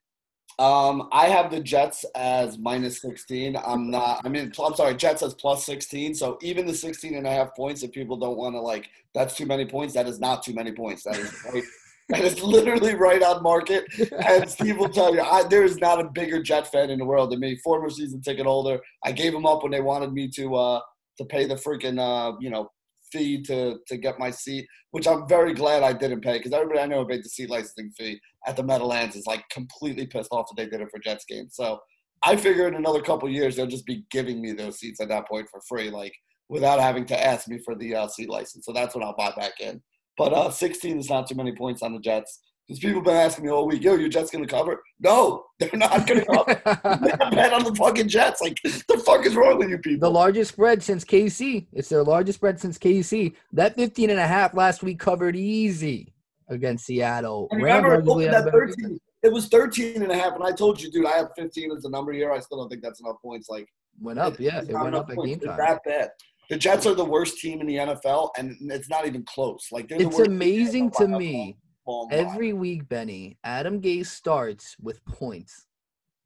Um, I have the Jets as minus 16. I'm not, I mean, I'm sorry, Jets as plus 16. So even the 16 and a half points, if people don't want to like, that's too many points, that is not too many points. That is right. that is literally right on market. And Steve will tell you, I, there is not a bigger Jet fan in the world than me. Former season ticket holder. I gave them up when they wanted me to, uh, to pay the freaking, uh, you know, fee to, to get my seat, which I'm very glad I didn't pay because everybody I know who paid the seat licensing fee at the Meadowlands is like completely pissed off that they did it for Jets games. So I figure in another couple years they'll just be giving me those seats at that point for free, like without having to ask me for the uh, seat license. So that's what I'll buy back in. But uh, 16 is not too many points on the Jets. Because people have been asking me all week, yo, your Jets going to cover? No, they're not going to cover. I bet on the fucking Jets. Like, the fuck is wrong with you people? The largest spread since KC. It's their largest spread since KC. That 15 and a half last week covered easy against Seattle. And remember, it arguably opened have a at better 13. It was 13 and a half, and I told you, dude, I have 15 as the number here. I still don't think that's enough points. Like, Went up, yeah. It went up at game time. that bad. The Jets are the worst team in the NFL, and it's not even close. Like, they're the It's worst the amazing to a me. Long, long. Every week, Benny, Adam Gase starts with points.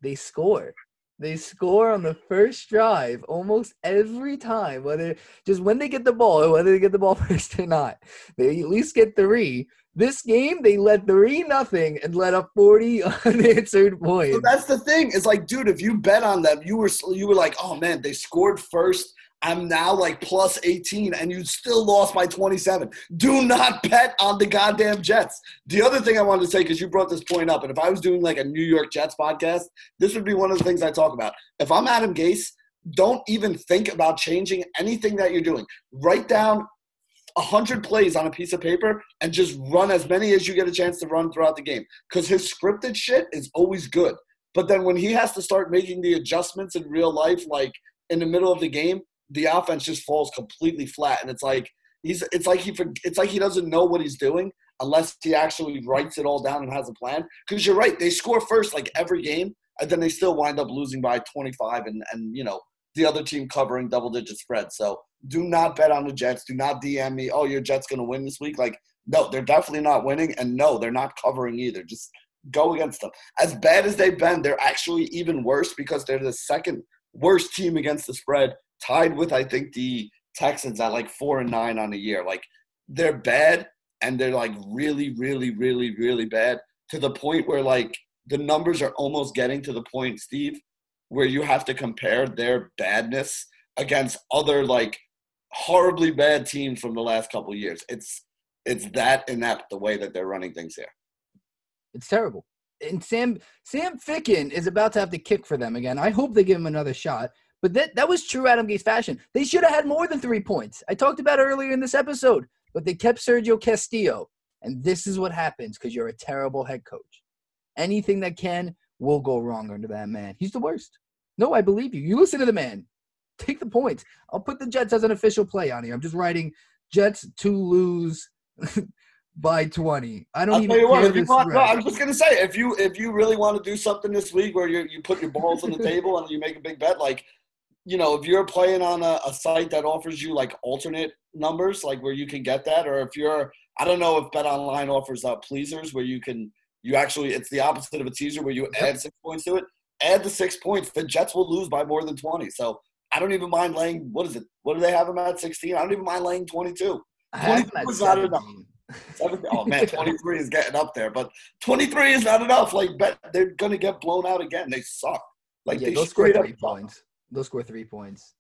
They score. They score on the first drive almost every time, whether just when they get the ball or whether they get the ball first or not. They at least get three. This game, they led three nothing and let up 40 unanswered So points. that's the thing. It's like, dude, if you bet on them, you were you were like, oh man, they scored first. I'm now like plus 18, and you still lost by 27. Do not bet on the goddamn Jets. The other thing I wanted to say, because you brought this point up, and if I was doing like a New York Jets podcast, this would be one of the things I talk about. If I'm Adam Gase, don't even think about changing anything that you're doing. Write down 100 plays on a piece of paper and just run as many as you get a chance to run throughout the game. Because his scripted shit is always good. But then when he has to start making the adjustments in real life, like in the middle of the game, the offense just falls completely flat. And it's like he's it's like he it's like he doesn't know what he's doing unless he actually writes it all down and has a plan. Because you're right, they score first like every game, and then they still wind up losing by 25, and and you know the other team covering double digit spread. So do not bet on the Jets. Do not DM me. Oh, your Jets gonna win this week? Like no, they're definitely not winning, and no, they're not covering either. Just go against them. As bad as they've been, they're actually even worse because they're the second worst team against the spread, tied with I think the Texans at like four and nine on the year. Like they're bad and they're like really, really, really, really bad to the point where like the numbers are almost getting to the point, Steve, where you have to compare their badness against other like horribly bad teams from the last couple years. It's it's that inept the way that they're running things here. It's terrible. And Sam Sam Ficken is about to have to kick for them again. I hope they give him another shot. But that that was true Adam Gase fashion. They should have had more than three points. I talked about earlier in this episode, but they kept Sergio Castillo. And this is what happens because you're a terrible head coach. Anything that can will go wrong under that man. He's the worst. No, I believe you. You listen to the man. Take the points. I'll put the Jets as an official play on here. I'm just writing Jets to lose by 20. I don't I'll even tell you what. care If you want, no. I was just gonna say, if you if you really want to do something this week where you you put your balls on the table and you make a big bet, like you know, if you're playing on a, a site that offers you like alternate numbers, like where you can get that, or if you're, I don't know if BetOnline offers uh, pleasers where you can you actually it's the opposite of a teaser where you add six points to it. Add the six points. The Jets will lose by more than twenty. So I don't even mind laying. What is it? What do they have them at sixteen? I don't even mind laying twenty-two. I 22 is not enough. 17. oh man, 23 is getting up there, but 23 is not enough. Like, bet they're gonna get blown out again. They suck. Like, yeah, they three up points. They'll score three points.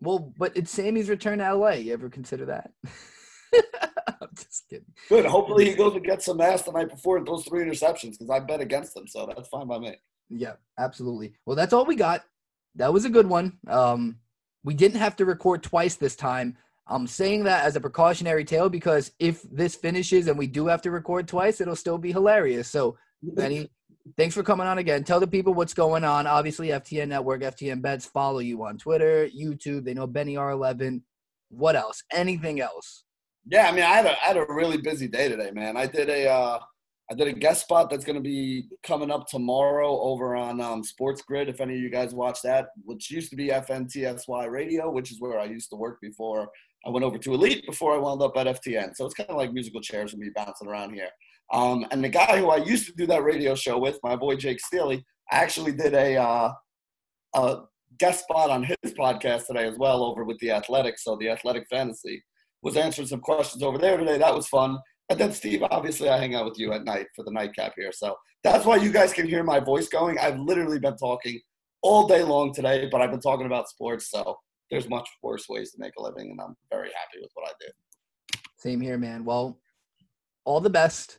Well, but it's Sammy's return to LA. You ever consider that? I'm just kidding. Good. Hopefully, he goes and gets some ass the night before and throws three interceptions because I bet against them, so that's fine by me. Yeah, absolutely. Well, that's all we got. That was a good one. Um, we didn't have to record twice this time. I'm saying that as a precautionary tale because if this finishes and we do have to record twice, it'll still be hilarious. So, Benny, thanks for coming on again. Tell the people what's going on. Obviously, FTN Network, FTN Bets, follow you on Twitter, YouTube. They know Benny R11. What else? Anything else? Yeah, I mean, I had a I had a really busy day today, man. I did a uh, I did a guest spot that's going to be coming up tomorrow over on um, SportsGrid. If any of you guys watch that, which used to be FNTSY Radio, which is where I used to work before I went over to Elite before I wound up at FTN. So it's kind of like musical chairs with me bouncing around here. Um, and the guy who I used to do that radio show with, my boy Jake Ciely, I actually did a, uh, a guest spot on his podcast today as well over with the Athletics. So the Athletic Fantasy was answering some questions over there today. That was fun. And then Steve, obviously, I hang out with you at night for the nightcap here. So that's why you guys can hear my voice going. I've literally been talking all day long today, but I've been talking about sports. So there's much worse ways to make a living, and I'm very happy with what I do. Same here, man. Well, all the best.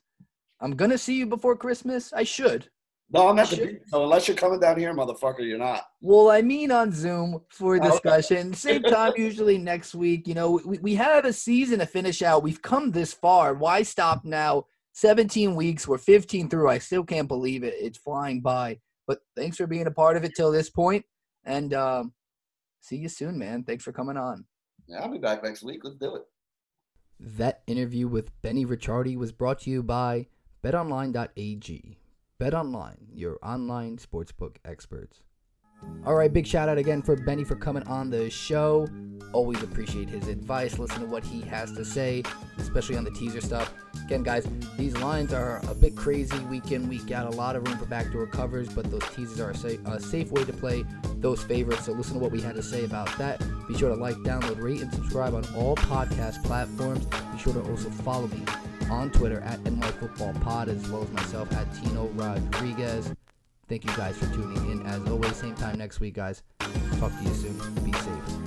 I'm gonna see you before Christmas. I should. No, I'm at the beach. So unless you're coming down here, motherfucker, you're not. Well, I mean on Zoom for discussion. Same time, usually next week. You know, we, we have a season to finish out. We've come this far. Why stop now? 17 weeks. We're 15 through. I still can't believe it. It's flying by. But thanks for being a part of it till this point. And um, see you soon, man. Thanks for coming on. Yeah, I'll be back next week. Let's do it. That interview with Benny Ricciardi was brought to you by betonline.ag. BetOnline, your online sportsbook experts. All right, big shout out again for Benny for coming on the show. Always appreciate his advice. Listen to what he has to say, especially on the teaser stuff. Again, guys, these lines are a bit crazy week in, week out. A lot of room for backdoor covers, but those teasers are a safe, a safe way to play those favorites. So listen to what we had to say about that. Be sure to like, download, rate, and subscribe on all podcast platforms. Be sure to also follow me on Twitter at NYFootballPod as well as myself at Tino Rodriguez. Thank you guys for tuning in. As always, same time next week, guys. Talk to you soon. Be safe.